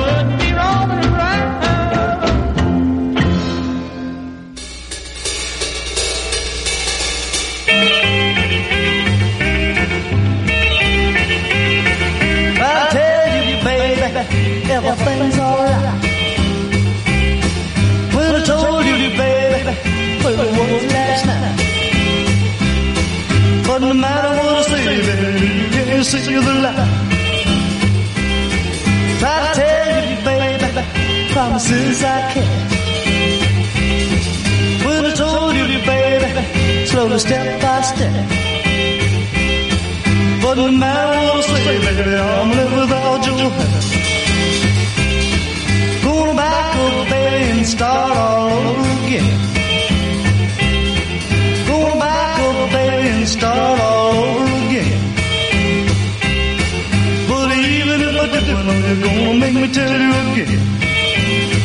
everything's alright. When I told you, baby, when it was last night. But no matter what I say, baby, you can't see the light. Try to tell you, baby, promises I can't. When I told you, baby, slowly step by step. But no matter what I say, baby, I'm live without your help. And start all over again. Going back up, baby, and start all over again. But even if I well, you're gonna make me tell you again.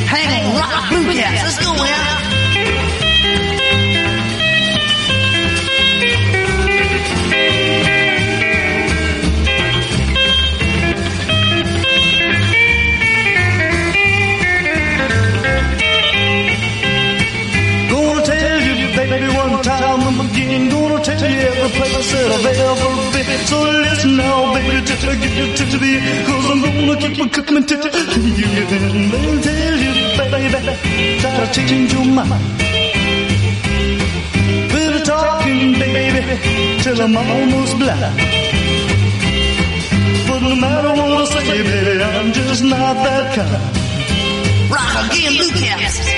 Hang on, rock Blue Caps, let's go out. Place that I've ever been. So listen now, baby, to get you to me. Cause I'm gonna keep my commitment to you. They'll tell you, baby, try to change your mind. We're talking, baby, till I'm almost blind. But no matter what I say, baby, I'm just not that kind. Rock again, Blue Caps.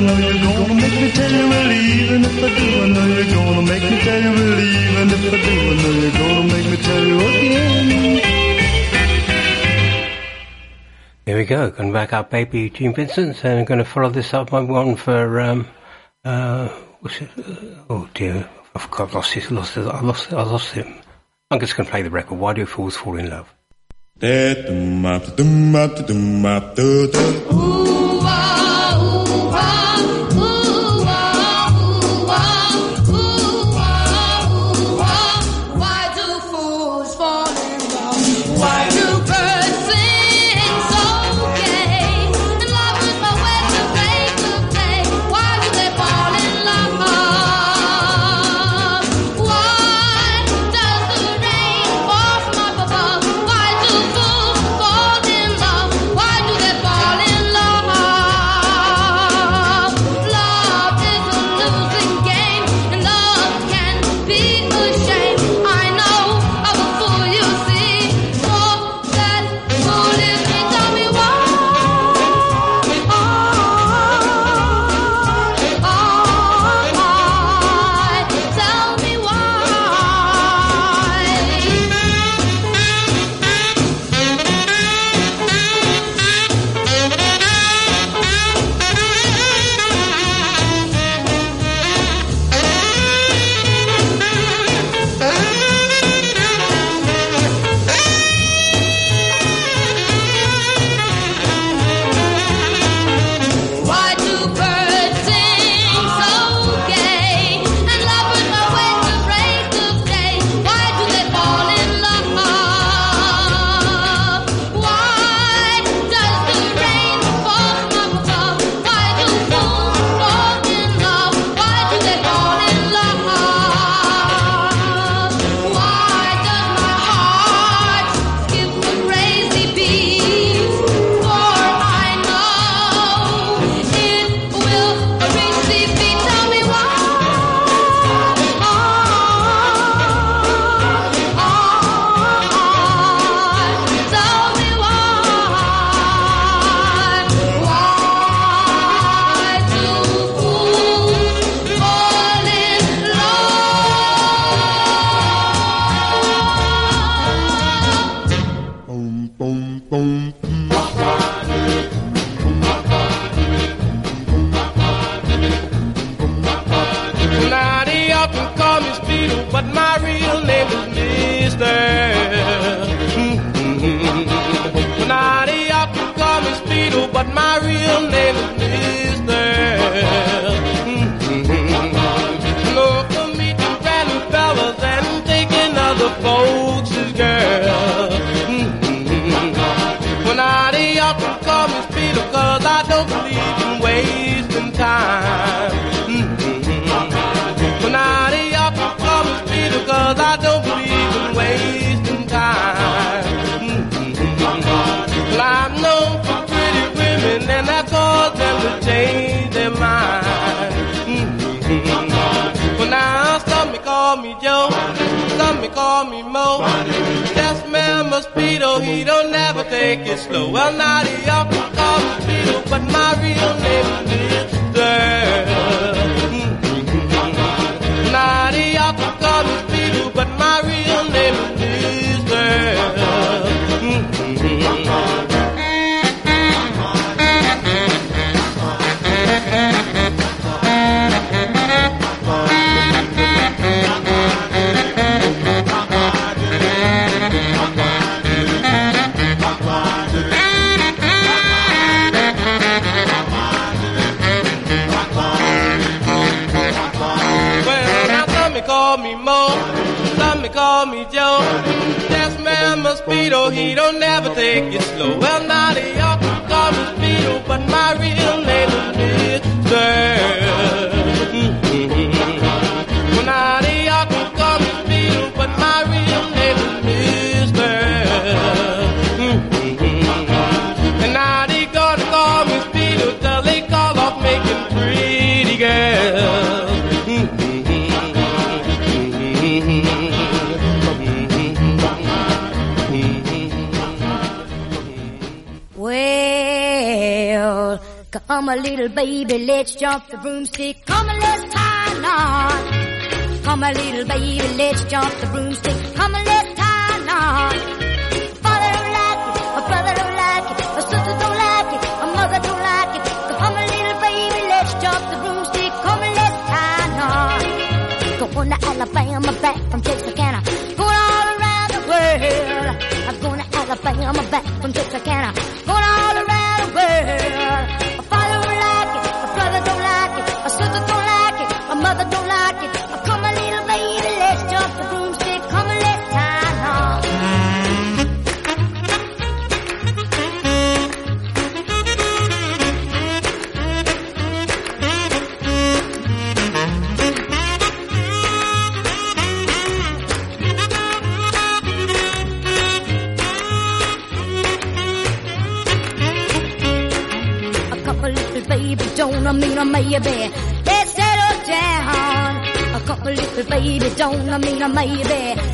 Know you're gonna make me tell you we're leaving. If I do, I know you're gonna make me tell you we're leaving. If I do, I know you're gonna make me tell you again. There we go, going back up baby Gene Vincent, and I'm going to follow this up by one for, um, uh, uh, oh dear, I've got lost it, lost I lost it, I lost it. I'm just going to play the record, Why Do Fools Fall in Love? Ooh. A little baby, let's jump the broomstick. Come and let's tie a knot. Come a little baby, let's jump the broomstick. Come and let's tie a knot. Father don't like it, a brother don't like it, a sister don't like it, a mother don't like it. Come a little baby, let's jump the broomstick. Come and let's tie a knot. Going to Alabama, back from Texarkana. Going all around the world. I'm going to Alabama, back from Texarkana. Don't mean a maybe. Let's settle down. A couple little baby don't I mean a maybe.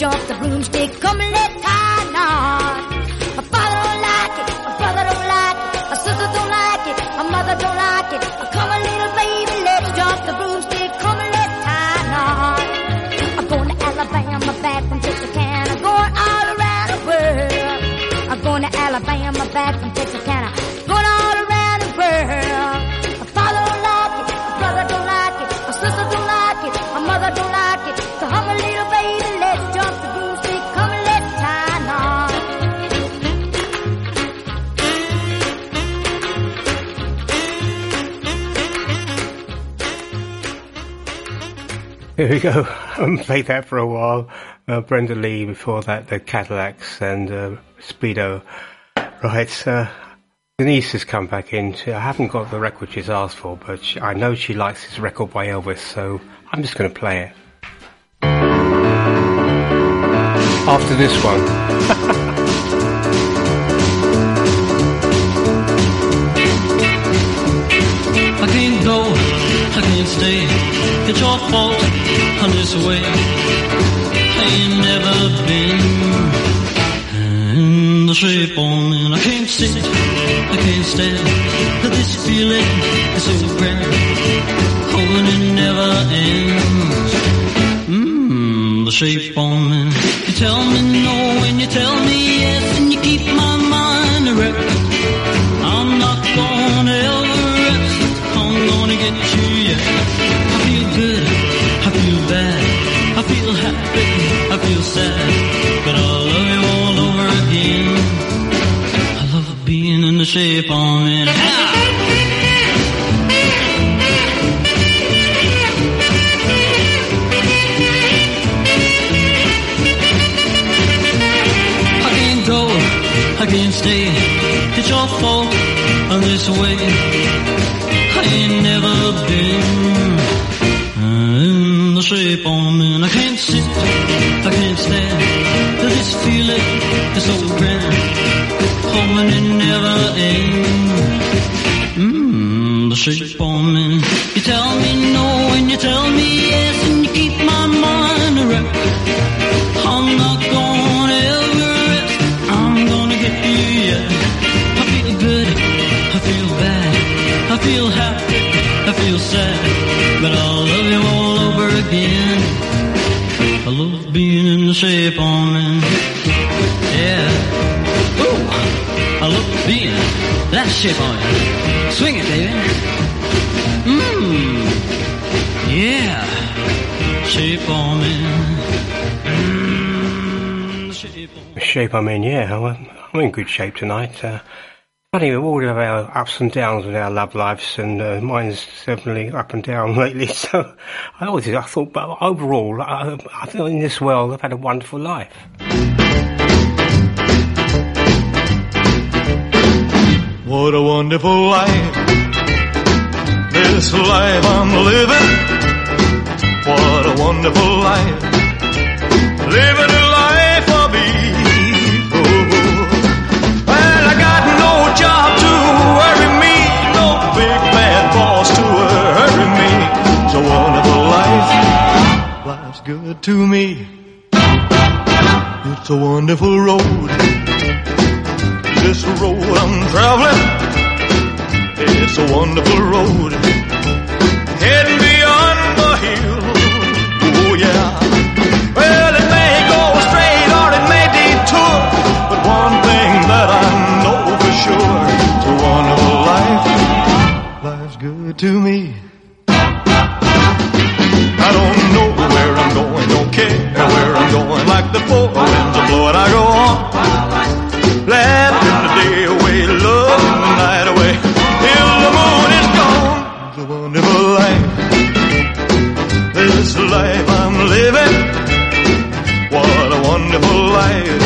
Jump the Here we go. I haven't played that for a while. Uh, Brenda Lee before that, the Cadillacs and uh, Speedo. Right, uh, Denise has come back in. I haven't got the record she's asked for, but she, I know she likes this record by Elvis, so I'm just going to play it. After this one. I can't go, I can't stay. It's your fault, I'm this way. I ain't never been in the shape on and I can't sit, I can't stand. This feeling is so grand, hoping it never ends. Mmm, the shape on me. You tell me no and you tell me yes, and you keep my mind a wreck. I'm not gonna ever rest. I'm gonna get you yet. I feel good. I feel bad. I feel happy. I feel sad. But I love you all over again. I love being in the shape I'm in. I can't go, I can't stay. It's your fault, I'm this way. I ain't never been shape I'm in. I can't sit, I can't stand. This feeling is so grand, hoping it never ends. Mmm, the shape I'm in. You tell me no and you tell me the shape I'm in. Yeah. Ooh. I love being that shape I'm in. Swing it, baby. Mmm. Yeah. Shape I'm in. The shape I'm in, yeah, I'm, I'm in good shape tonight. Uh, Funny, we all have our ups and downs in our love lives, and uh, mine's definitely up and down lately. So I always, I thought, but overall, I, I feel in this world, I've had a wonderful life. What a wonderful life. This life I'm living. What a wonderful life. Living good to me. It's a wonderful road. This road I'm traveling, it's a wonderful road. Heading beyond the hill, oh yeah. Well, it may go straight or it may detour, but one thing that I know for sure, it's a wonderful life. Life's good to me. Going. Like the four winds are blowing, I go on. Laughing the day away, loving the night away, till the moon is gone. It's a wonderful life. This life I'm living, what a wonderful life.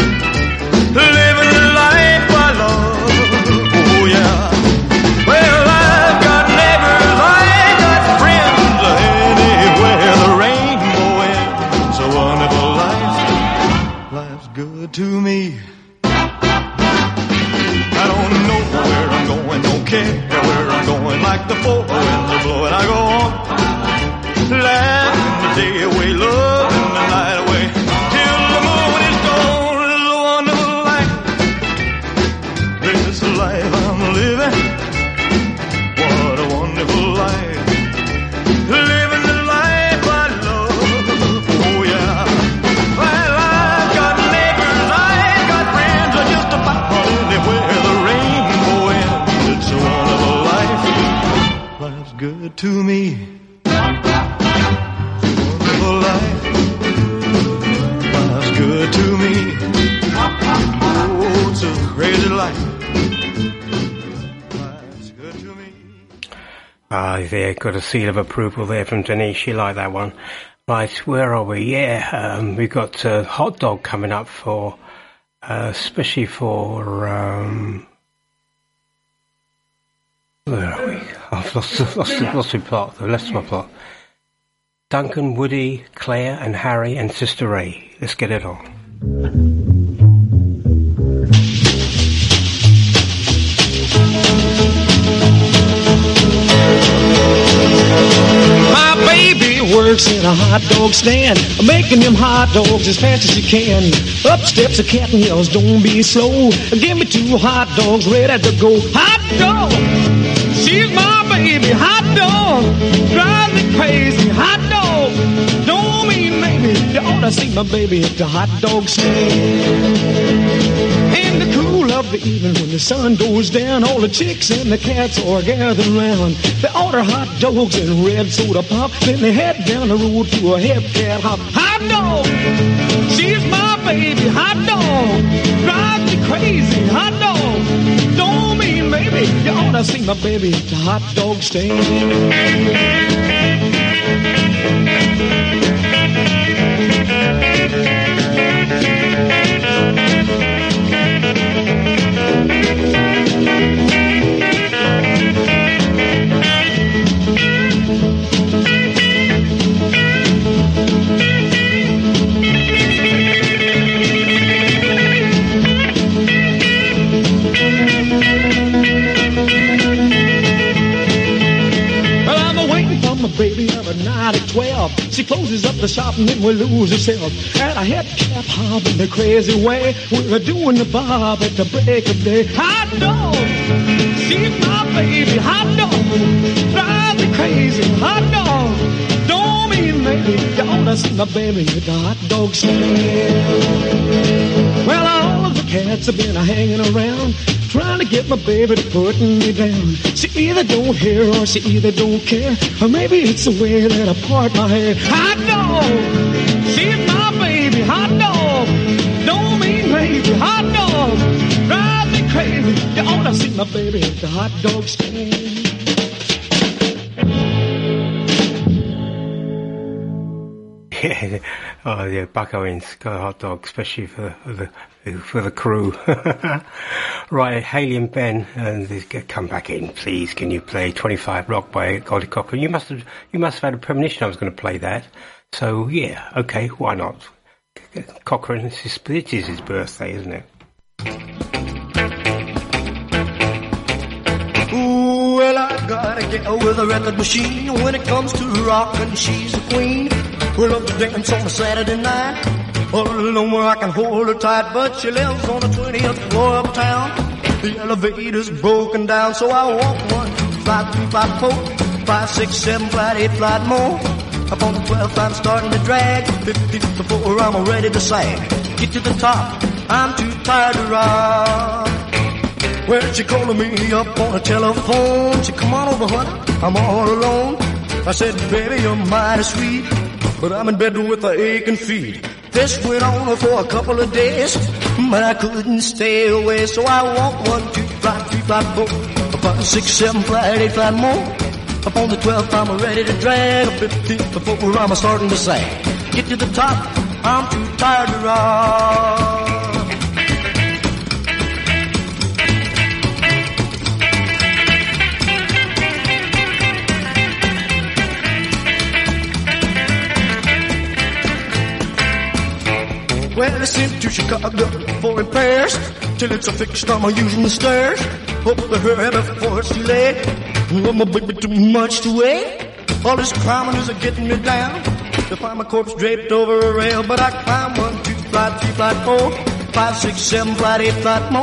Like the four winds are blowing, I go on. There, got a seal of approval there from Denise. She liked that one. Right, where are we? Yeah, um, we've got a hot dog coming up for, uh, especially for, um, where are we? I've lost, lost, lost my plot. I've lost my plot. Duncan, Woody, Claire, and Harry, and Sister Ray. Let's get it on. Works in a hot dog stand, making them hot dogs as fast as she can. Up steps a cat and yells, don't be slow. Give me two hot dogs ready to go. Hot dog, she's my baby. Hot dog, drives me crazy. Hot dog, don't mean maybe. You ought to see my baby at the hot dog stand. The evening when the sun goes down, all the chicks and the cats are gathered round. They order hot dogs and red soda pop, then they head down the road to a hip cat hop. Hot dog, she's my baby. Hot dog, drives me crazy. Hot dog, don't mean maybe. You ought to see my baby at the hot dog stand. Baby every night at 12. She closes up the shop and then we lose herself. At a head cap hop in the crazy way. We're doing the bob at the break of day. Hot dog, she's my baby. Hot dog, drive me crazy. Hot dog, don't mean maybe. You ought to baby the hot dog. Cats have been hanging around, trying to get my baby to putting me down. She either don't hear or she either don't care, or maybe it's the way that I part my hair. Hot dog, she's my baby. Hot dog, don't mean baby. Hot dog, drive me crazy. You ought to see my baby at the hot dog stand. Oh yeah, Buck Owens got a hot dog, especially for for the crew. right, Haley and Ben, uh, and this- come back in, please. Can you play Twenty Flight Rock by Goldie Cochran? You must have you must have had a premonition I was going to play that. So yeah, okay, why not? Cochran, it is his birthday, isn't it? Ooh, well, I gotta get with a record machine. When it comes to rockin', she's the queen. We love to dance on a Saturday night. All alone where I can hold her tight, but she lives on the 20th floor uptown. The elevator's broken down, so I walk one, two, five, three, five, four, five, six, seven, flight, eight, flight more. Up on the 12th, I'm starting to drag. 50 before I'm ready to sag. Get to the top, I'm too tired to rock. Well, she calling me up on the telephone. She come on over, honey, I'm all alone. I said, baby, you're mighty sweet, but I'm in bed with a aching feet. This went on for a couple of days, but I couldn't stay away. So I walked one, two, five, three, five, four, five, six, seven, five, eight, five more. Up on the 12th, I'm ready to drag. 50 before I'm starting to sag. Get to the top, I'm too tired to rock. Well, I sent to Chicago for repairs till it's a fixed. I'm using the stairs. Hope to hurry before it's too late. Oh, my baby, too much to wait. All this climbing is getting me down. To find my corpse draped over a rail, but I climb one, two, flight, three, flight, four, five, six, seven, flight, eight, flight more.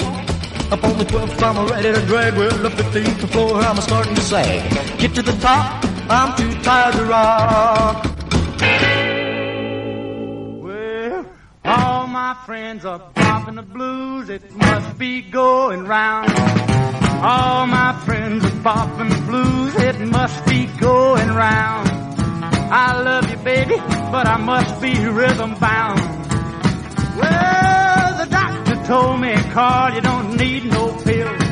Up on the 12th, I'm ready to drag. Well, the 15th floor, I'm starting to sag. Get to the top, I'm too tired to rock. My friends are bopping the blues, it must be going round. All my friends are bopping the blues, it must be going round. I love you, baby, but I must be rhythm bound. Well, the doctor told me, Carl, you don't need no pills.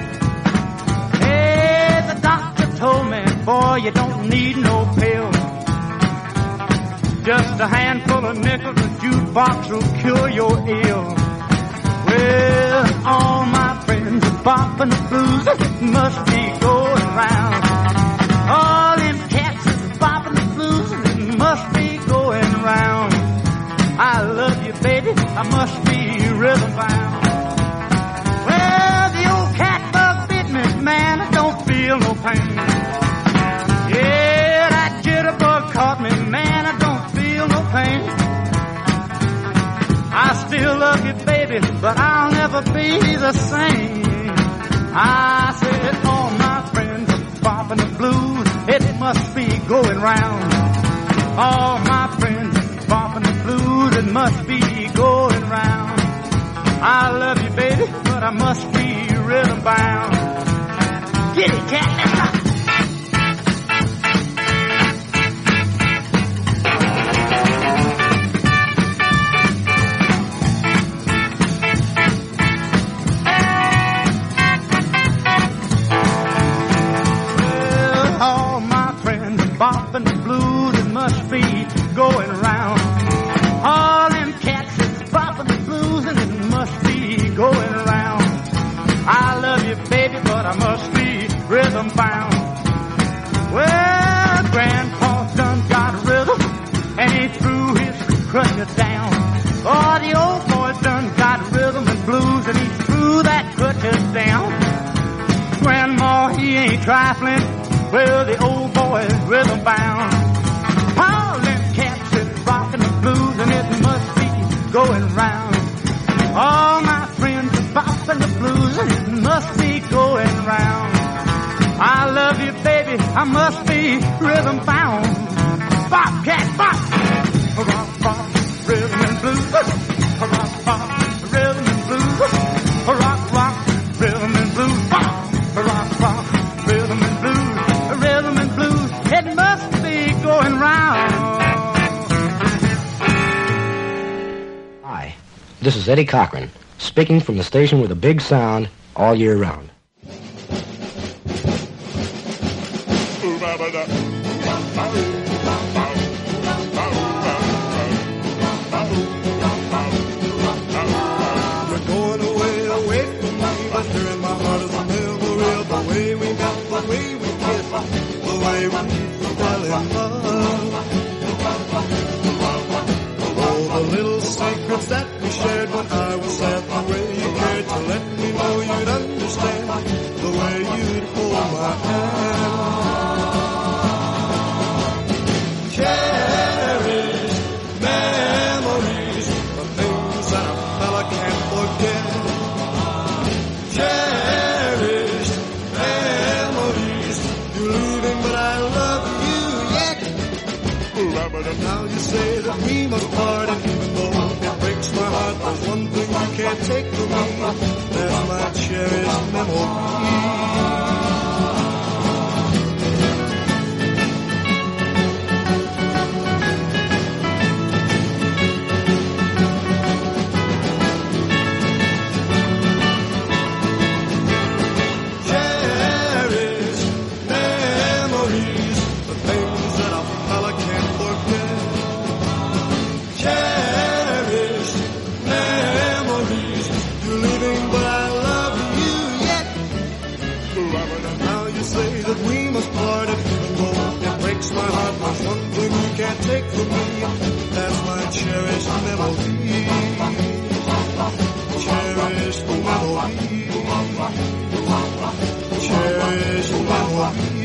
Hey, the doctor told me, boy, you don't need no pills. Just a handful of nickels, a jukebox will cure your ill. Well, all my friends are bopping the blues, it must be going round. All them cats is bopping the blues, it must be going round. I love you, baby, I must be rhythm bound. Well, the old cat bug bit me, man, I don't feel no pain. Yeah, that jitterbug caught me, You, baby, but I'll never be the same. I said, all my friends are bopping the blues, it must be going round. All my friends are bopping the blues, it must be going round. I love you, baby, but I must be rhythm bound. Get it, cat, bopping the blues, and it must be going round. All them cats is bopping the blues, and it must be going round. I love you, baby, but I must be rhythm bound. Well, Grandpa done got rhythm, and he threw his crutches down. Oh, the old boy's done got rhythm and blues, and he threw that crutches down. Grandma, he ain't trifling. Well, the old boy is rhythm bound. Eddie Cochran, speaking from the station with a big sound all year round. The way we met, the way we understand, the way you'd hold my hand. Cherished memories, the things that a fella can't forget. Cherished memories, you're leaving, but I love you yet. And now you say that we must part, and even though it breaks my heart, there's one thing you can't take. That's my take from me. That's my cherished memory. Cherished memory. Cherished memory.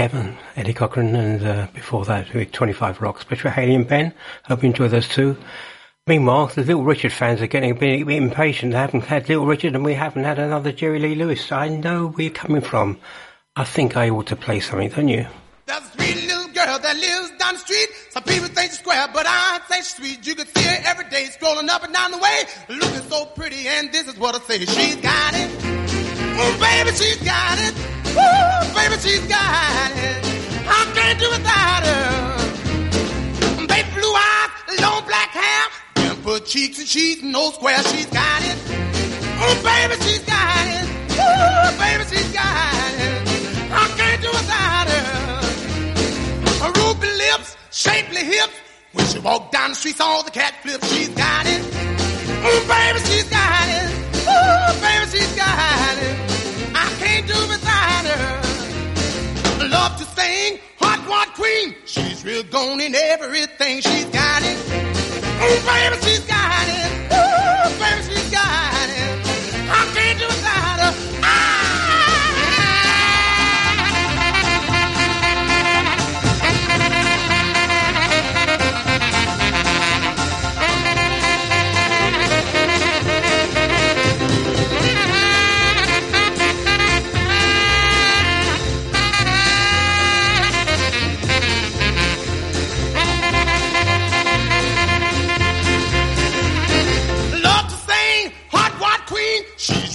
Heaven, Eddie Cochran, and uh, before that, we Twenty Flight Rocks, and Ben. Hope you enjoy those two. Meanwhile, the Little Richard fans are getting a bit, a bit impatient. They haven't had Little Richard and we haven't had another Jerry Lee Lewis. I know where you're coming from. I think I ought to play something, don't you? There's a sweet little girl that lives down the street. Some people think she's square, but I think she's sweet. You can see her every day strolling up and down the way, looking so pretty. And this is what I say: She's got it, oh baby, she's got it, Ooh, baby, she's got it. I can't do without her. Baby, blue eyes, long black hair, dimple cheeks and she's no square. She's got it, oh baby, she's got it, Ooh, baby, she's got it. I can't do without her. Ruby lips, shapely hips. When she walk down the street, all the cat flips. She's got it. Ooh, baby, she's got it. Ooh, baby, she's got it. Love to sing, hot one queen. She's real gone in everything. She's got it. Oh, baby, she's got it. Ooh, baby, she's got it.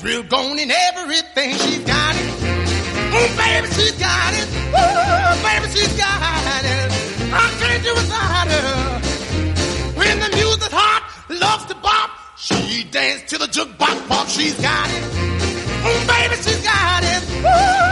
Real gone in everything. She's got it. Oh, baby, she's got it. Oh, baby, she's got it. I can't do without her. When the music's hot, loves to bop. She dance to the jukebox pop. She's got it. Oh, baby, she's got it. Oh,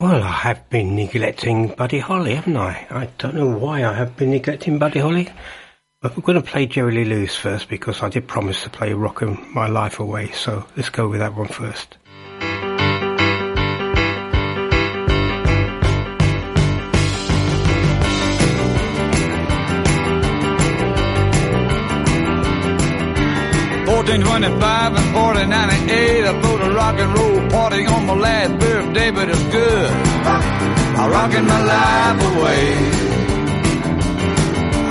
Well, I have been neglecting Buddy Holly, haven't I? I don't know why I have been neglecting Buddy Holly. But we're going to play Jerry Lee Lewis first because I did promise to play Rockin' My Life Away. So let's go with that one first. Fourteen twenty-five and fourteen ninety-eight. Rock and roll party on my last birthday, but it's good. I'm rocking my life away.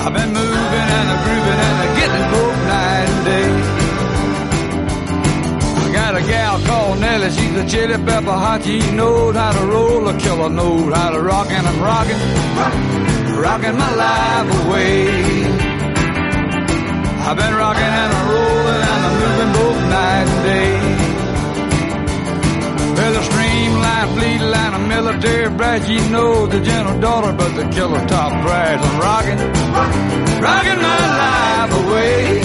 I've been moving and a grooving and a getting broke night and day. I got a gal called Nellie, she's a chili pepper hot. She knows how to roll, a killer knows how to rock, and I'm rocking, rocking my life away. I've been rocking and a rolling and a moving both night and day. The streamline, fleet line, a military brat, you know the gentle daughter, but the killer top prize. I'm rocking, rocking my life away.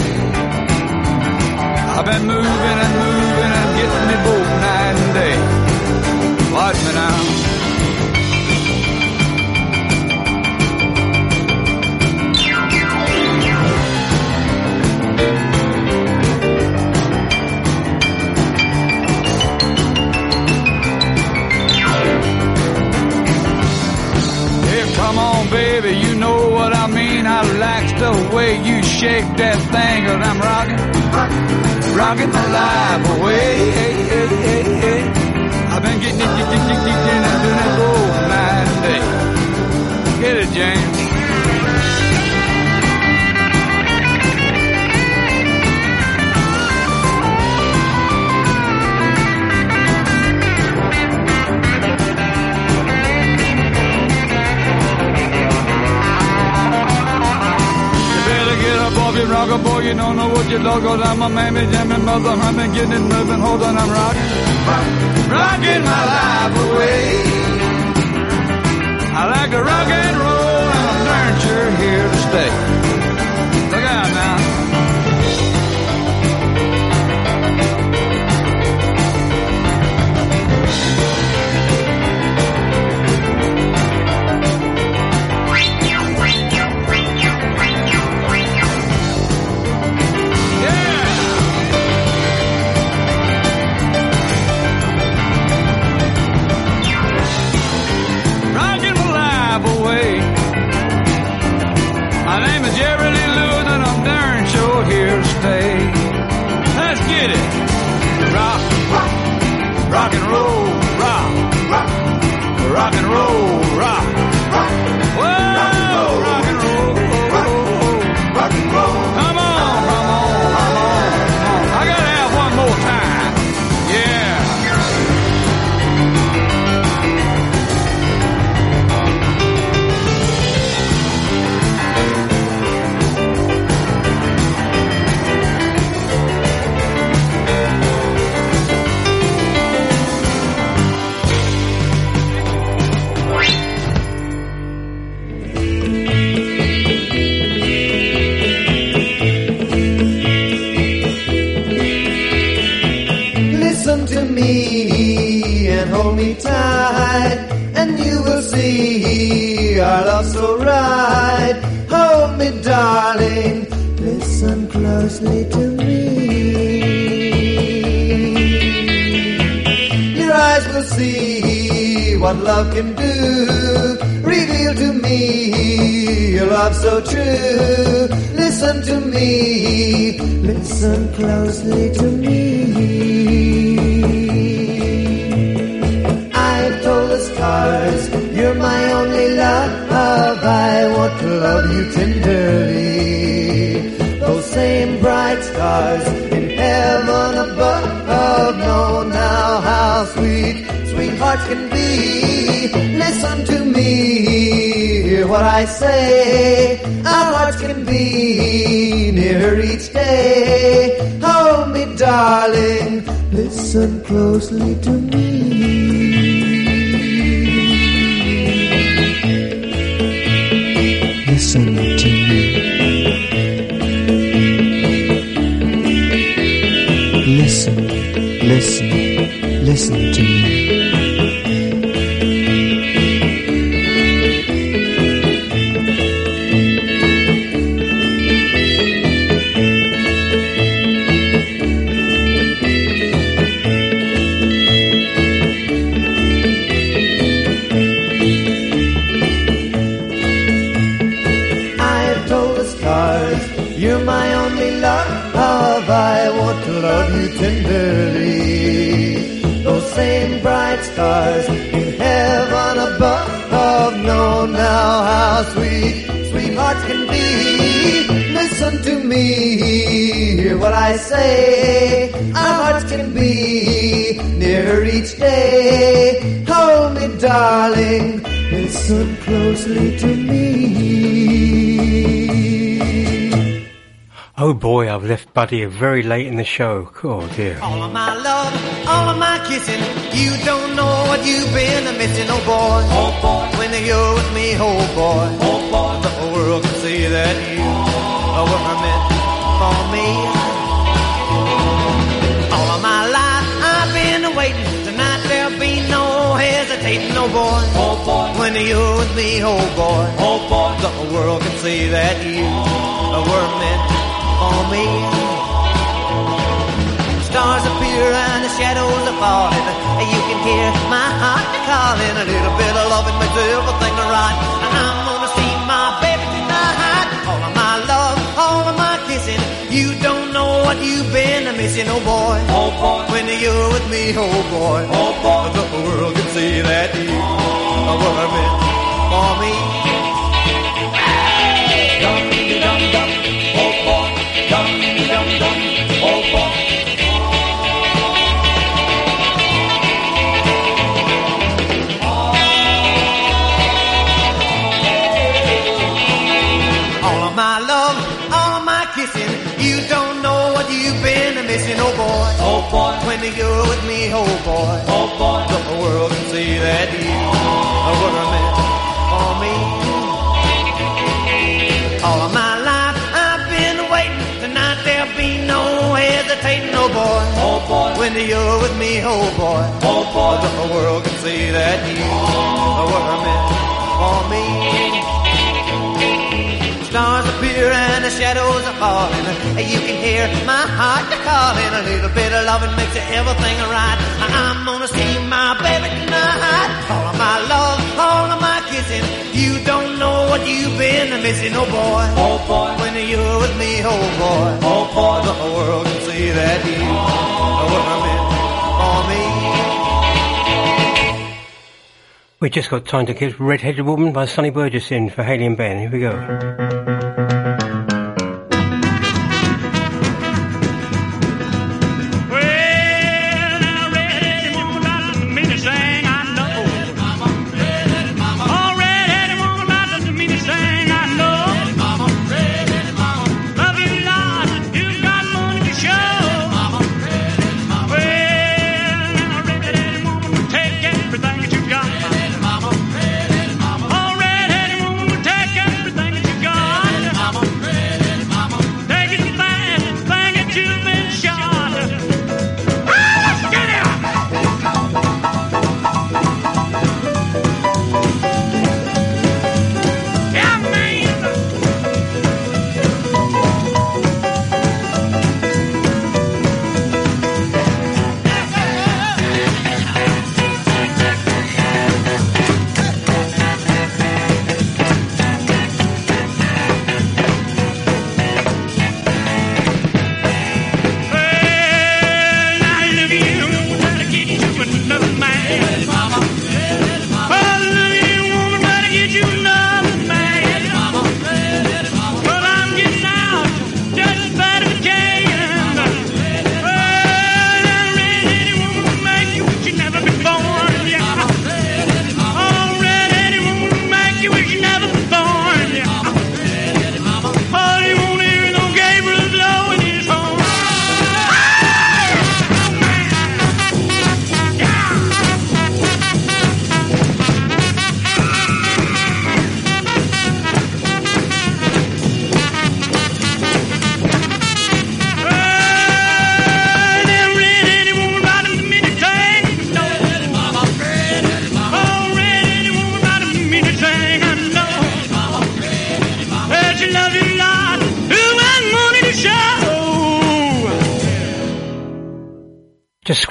I've been moving and moving and getting me both night and day. Watch me now. Come on, baby, you know what I mean. I like the way you shake that thing, I'm rocking, rocking my life away. Hey, hey, hey, hey. I've been getting it, getting it, getting it, doing it both night day. Get it, James. Your boy. You don't know what you're logo. I'm a mammy jamming, mother humming, getting it moving. Hold on, I'm rocking, rocking my life away. I like to rock and roll, and I'm darn sure here to stay. It. Rock, rock and roll, hold me tight, and you will see our love so right. Hold me, darling. Listen closely to me. Your eyes will see what love can do. Reveal to me your love so true. Listen to me, listen closely to me. You're my only love. I want to love you tenderly. Those same bright stars in heaven above know now how sweet, sweet hearts can be. Listen to me, hear what I say. Our hearts can be nearer each day. Hold me, darling, listen closely to me. Listen to me. Stars in heaven above know now how sweet, sweet hearts can be. Listen to me, hear what I say. Our hearts can be nearer each day. Hold me, darling, listen closely to me. Oh boy, I've left Buddy very late in the show. Oh dear. All of my love, all of my kissing. You don't know what you've been missing, oh boy. Oh boy. When you're with me, oh boy. Oh boy. The whole world can see that you were meant for me. All of my life I've been waiting. Tonight there'll be no hesitating, oh boy. Oh boy. When you're with me, oh boy. Oh boy. The whole world can see that you were meant for me. Stars appear and the shadows are falling. You can hear my heart calling. A little bit of loving makes everything right. I'm gonna see my baby tonight. All of my love, all of my kissing. You don't know what you've been missing, oh boy. Oh boy. When you're with me, oh boy. Oh boy. The world can see that you were meant for me. Boy. When you're with me, oh boy. Oh boy. The world can see that you were meant for me. All of my life I've been waiting. Tonight there'll be no hesitating, oh boy. Oh boy. When you're with me, oh boy. Oh boy. The world can see that you were meant for me. Stars appear and the shadows are falling. You can hear my heart calling. A little bit of loving makes everything right. I'm gonna see my baby tonight. All of my love, all of my kissing. You don't know what you've been missing, oh boy. Oh boy. When you're with me, oh boy. Oh boy. The whole world can see that you were meant for me. We just got time to get Red-Headed Woman by Sonny Burgess in for Haley and Ben. Here we go.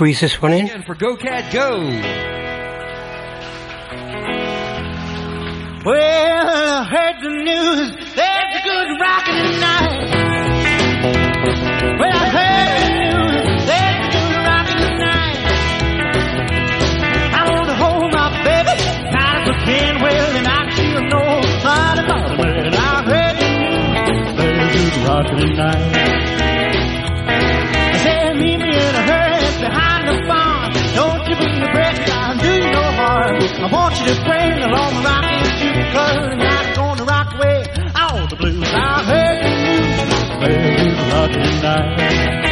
Squeeze this one in. And for Go Cat Go. Well, I heard the news. There's a good rockin' tonight. Well, I heard the news. Can. Well, and I feel no fight about it. I heard the news. There's a good rockin' tonight. I'll do you no harm. I want you to bring along the rockin' shoe, cause I'm gonna rock away all the blues. I heard the news, a night.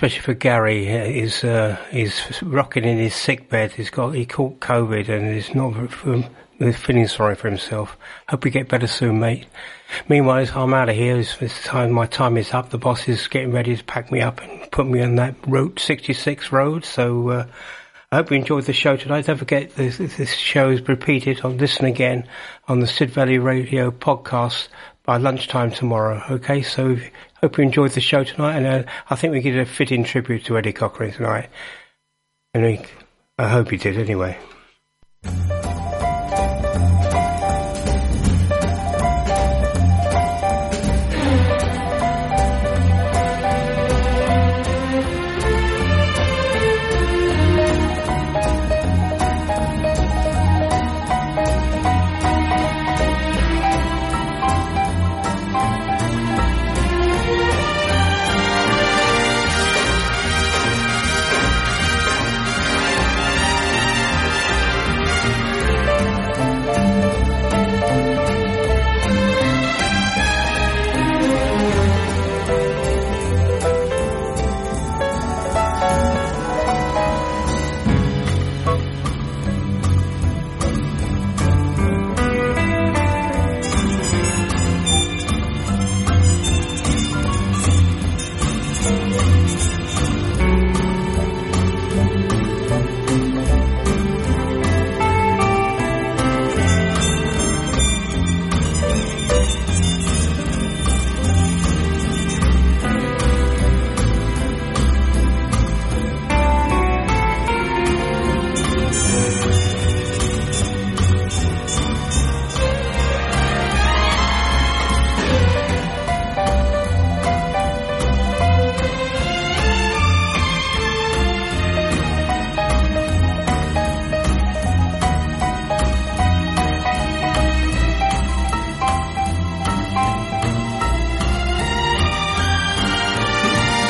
Especially for Gary. He's uh, he's rocking in his sick bed. He's got he caught COVID and he's not he's feeling sorry for himself. Hope you get better soon, mate. Meanwhile, I'm out of here. It's, it's time. My time is up. The boss is getting ready to pack me up and put me on that Route 66 road. So. Uh, I hope you enjoyed the show tonight. Don't forget this, this show is repeated on Listen Again on the Sid Valley Radio podcast by lunchtime tomorrow. Okay, so hope you enjoyed the show tonight, and uh, I think we did a fitting tribute to Eddie Cochran tonight. And we, I hope you did anyway.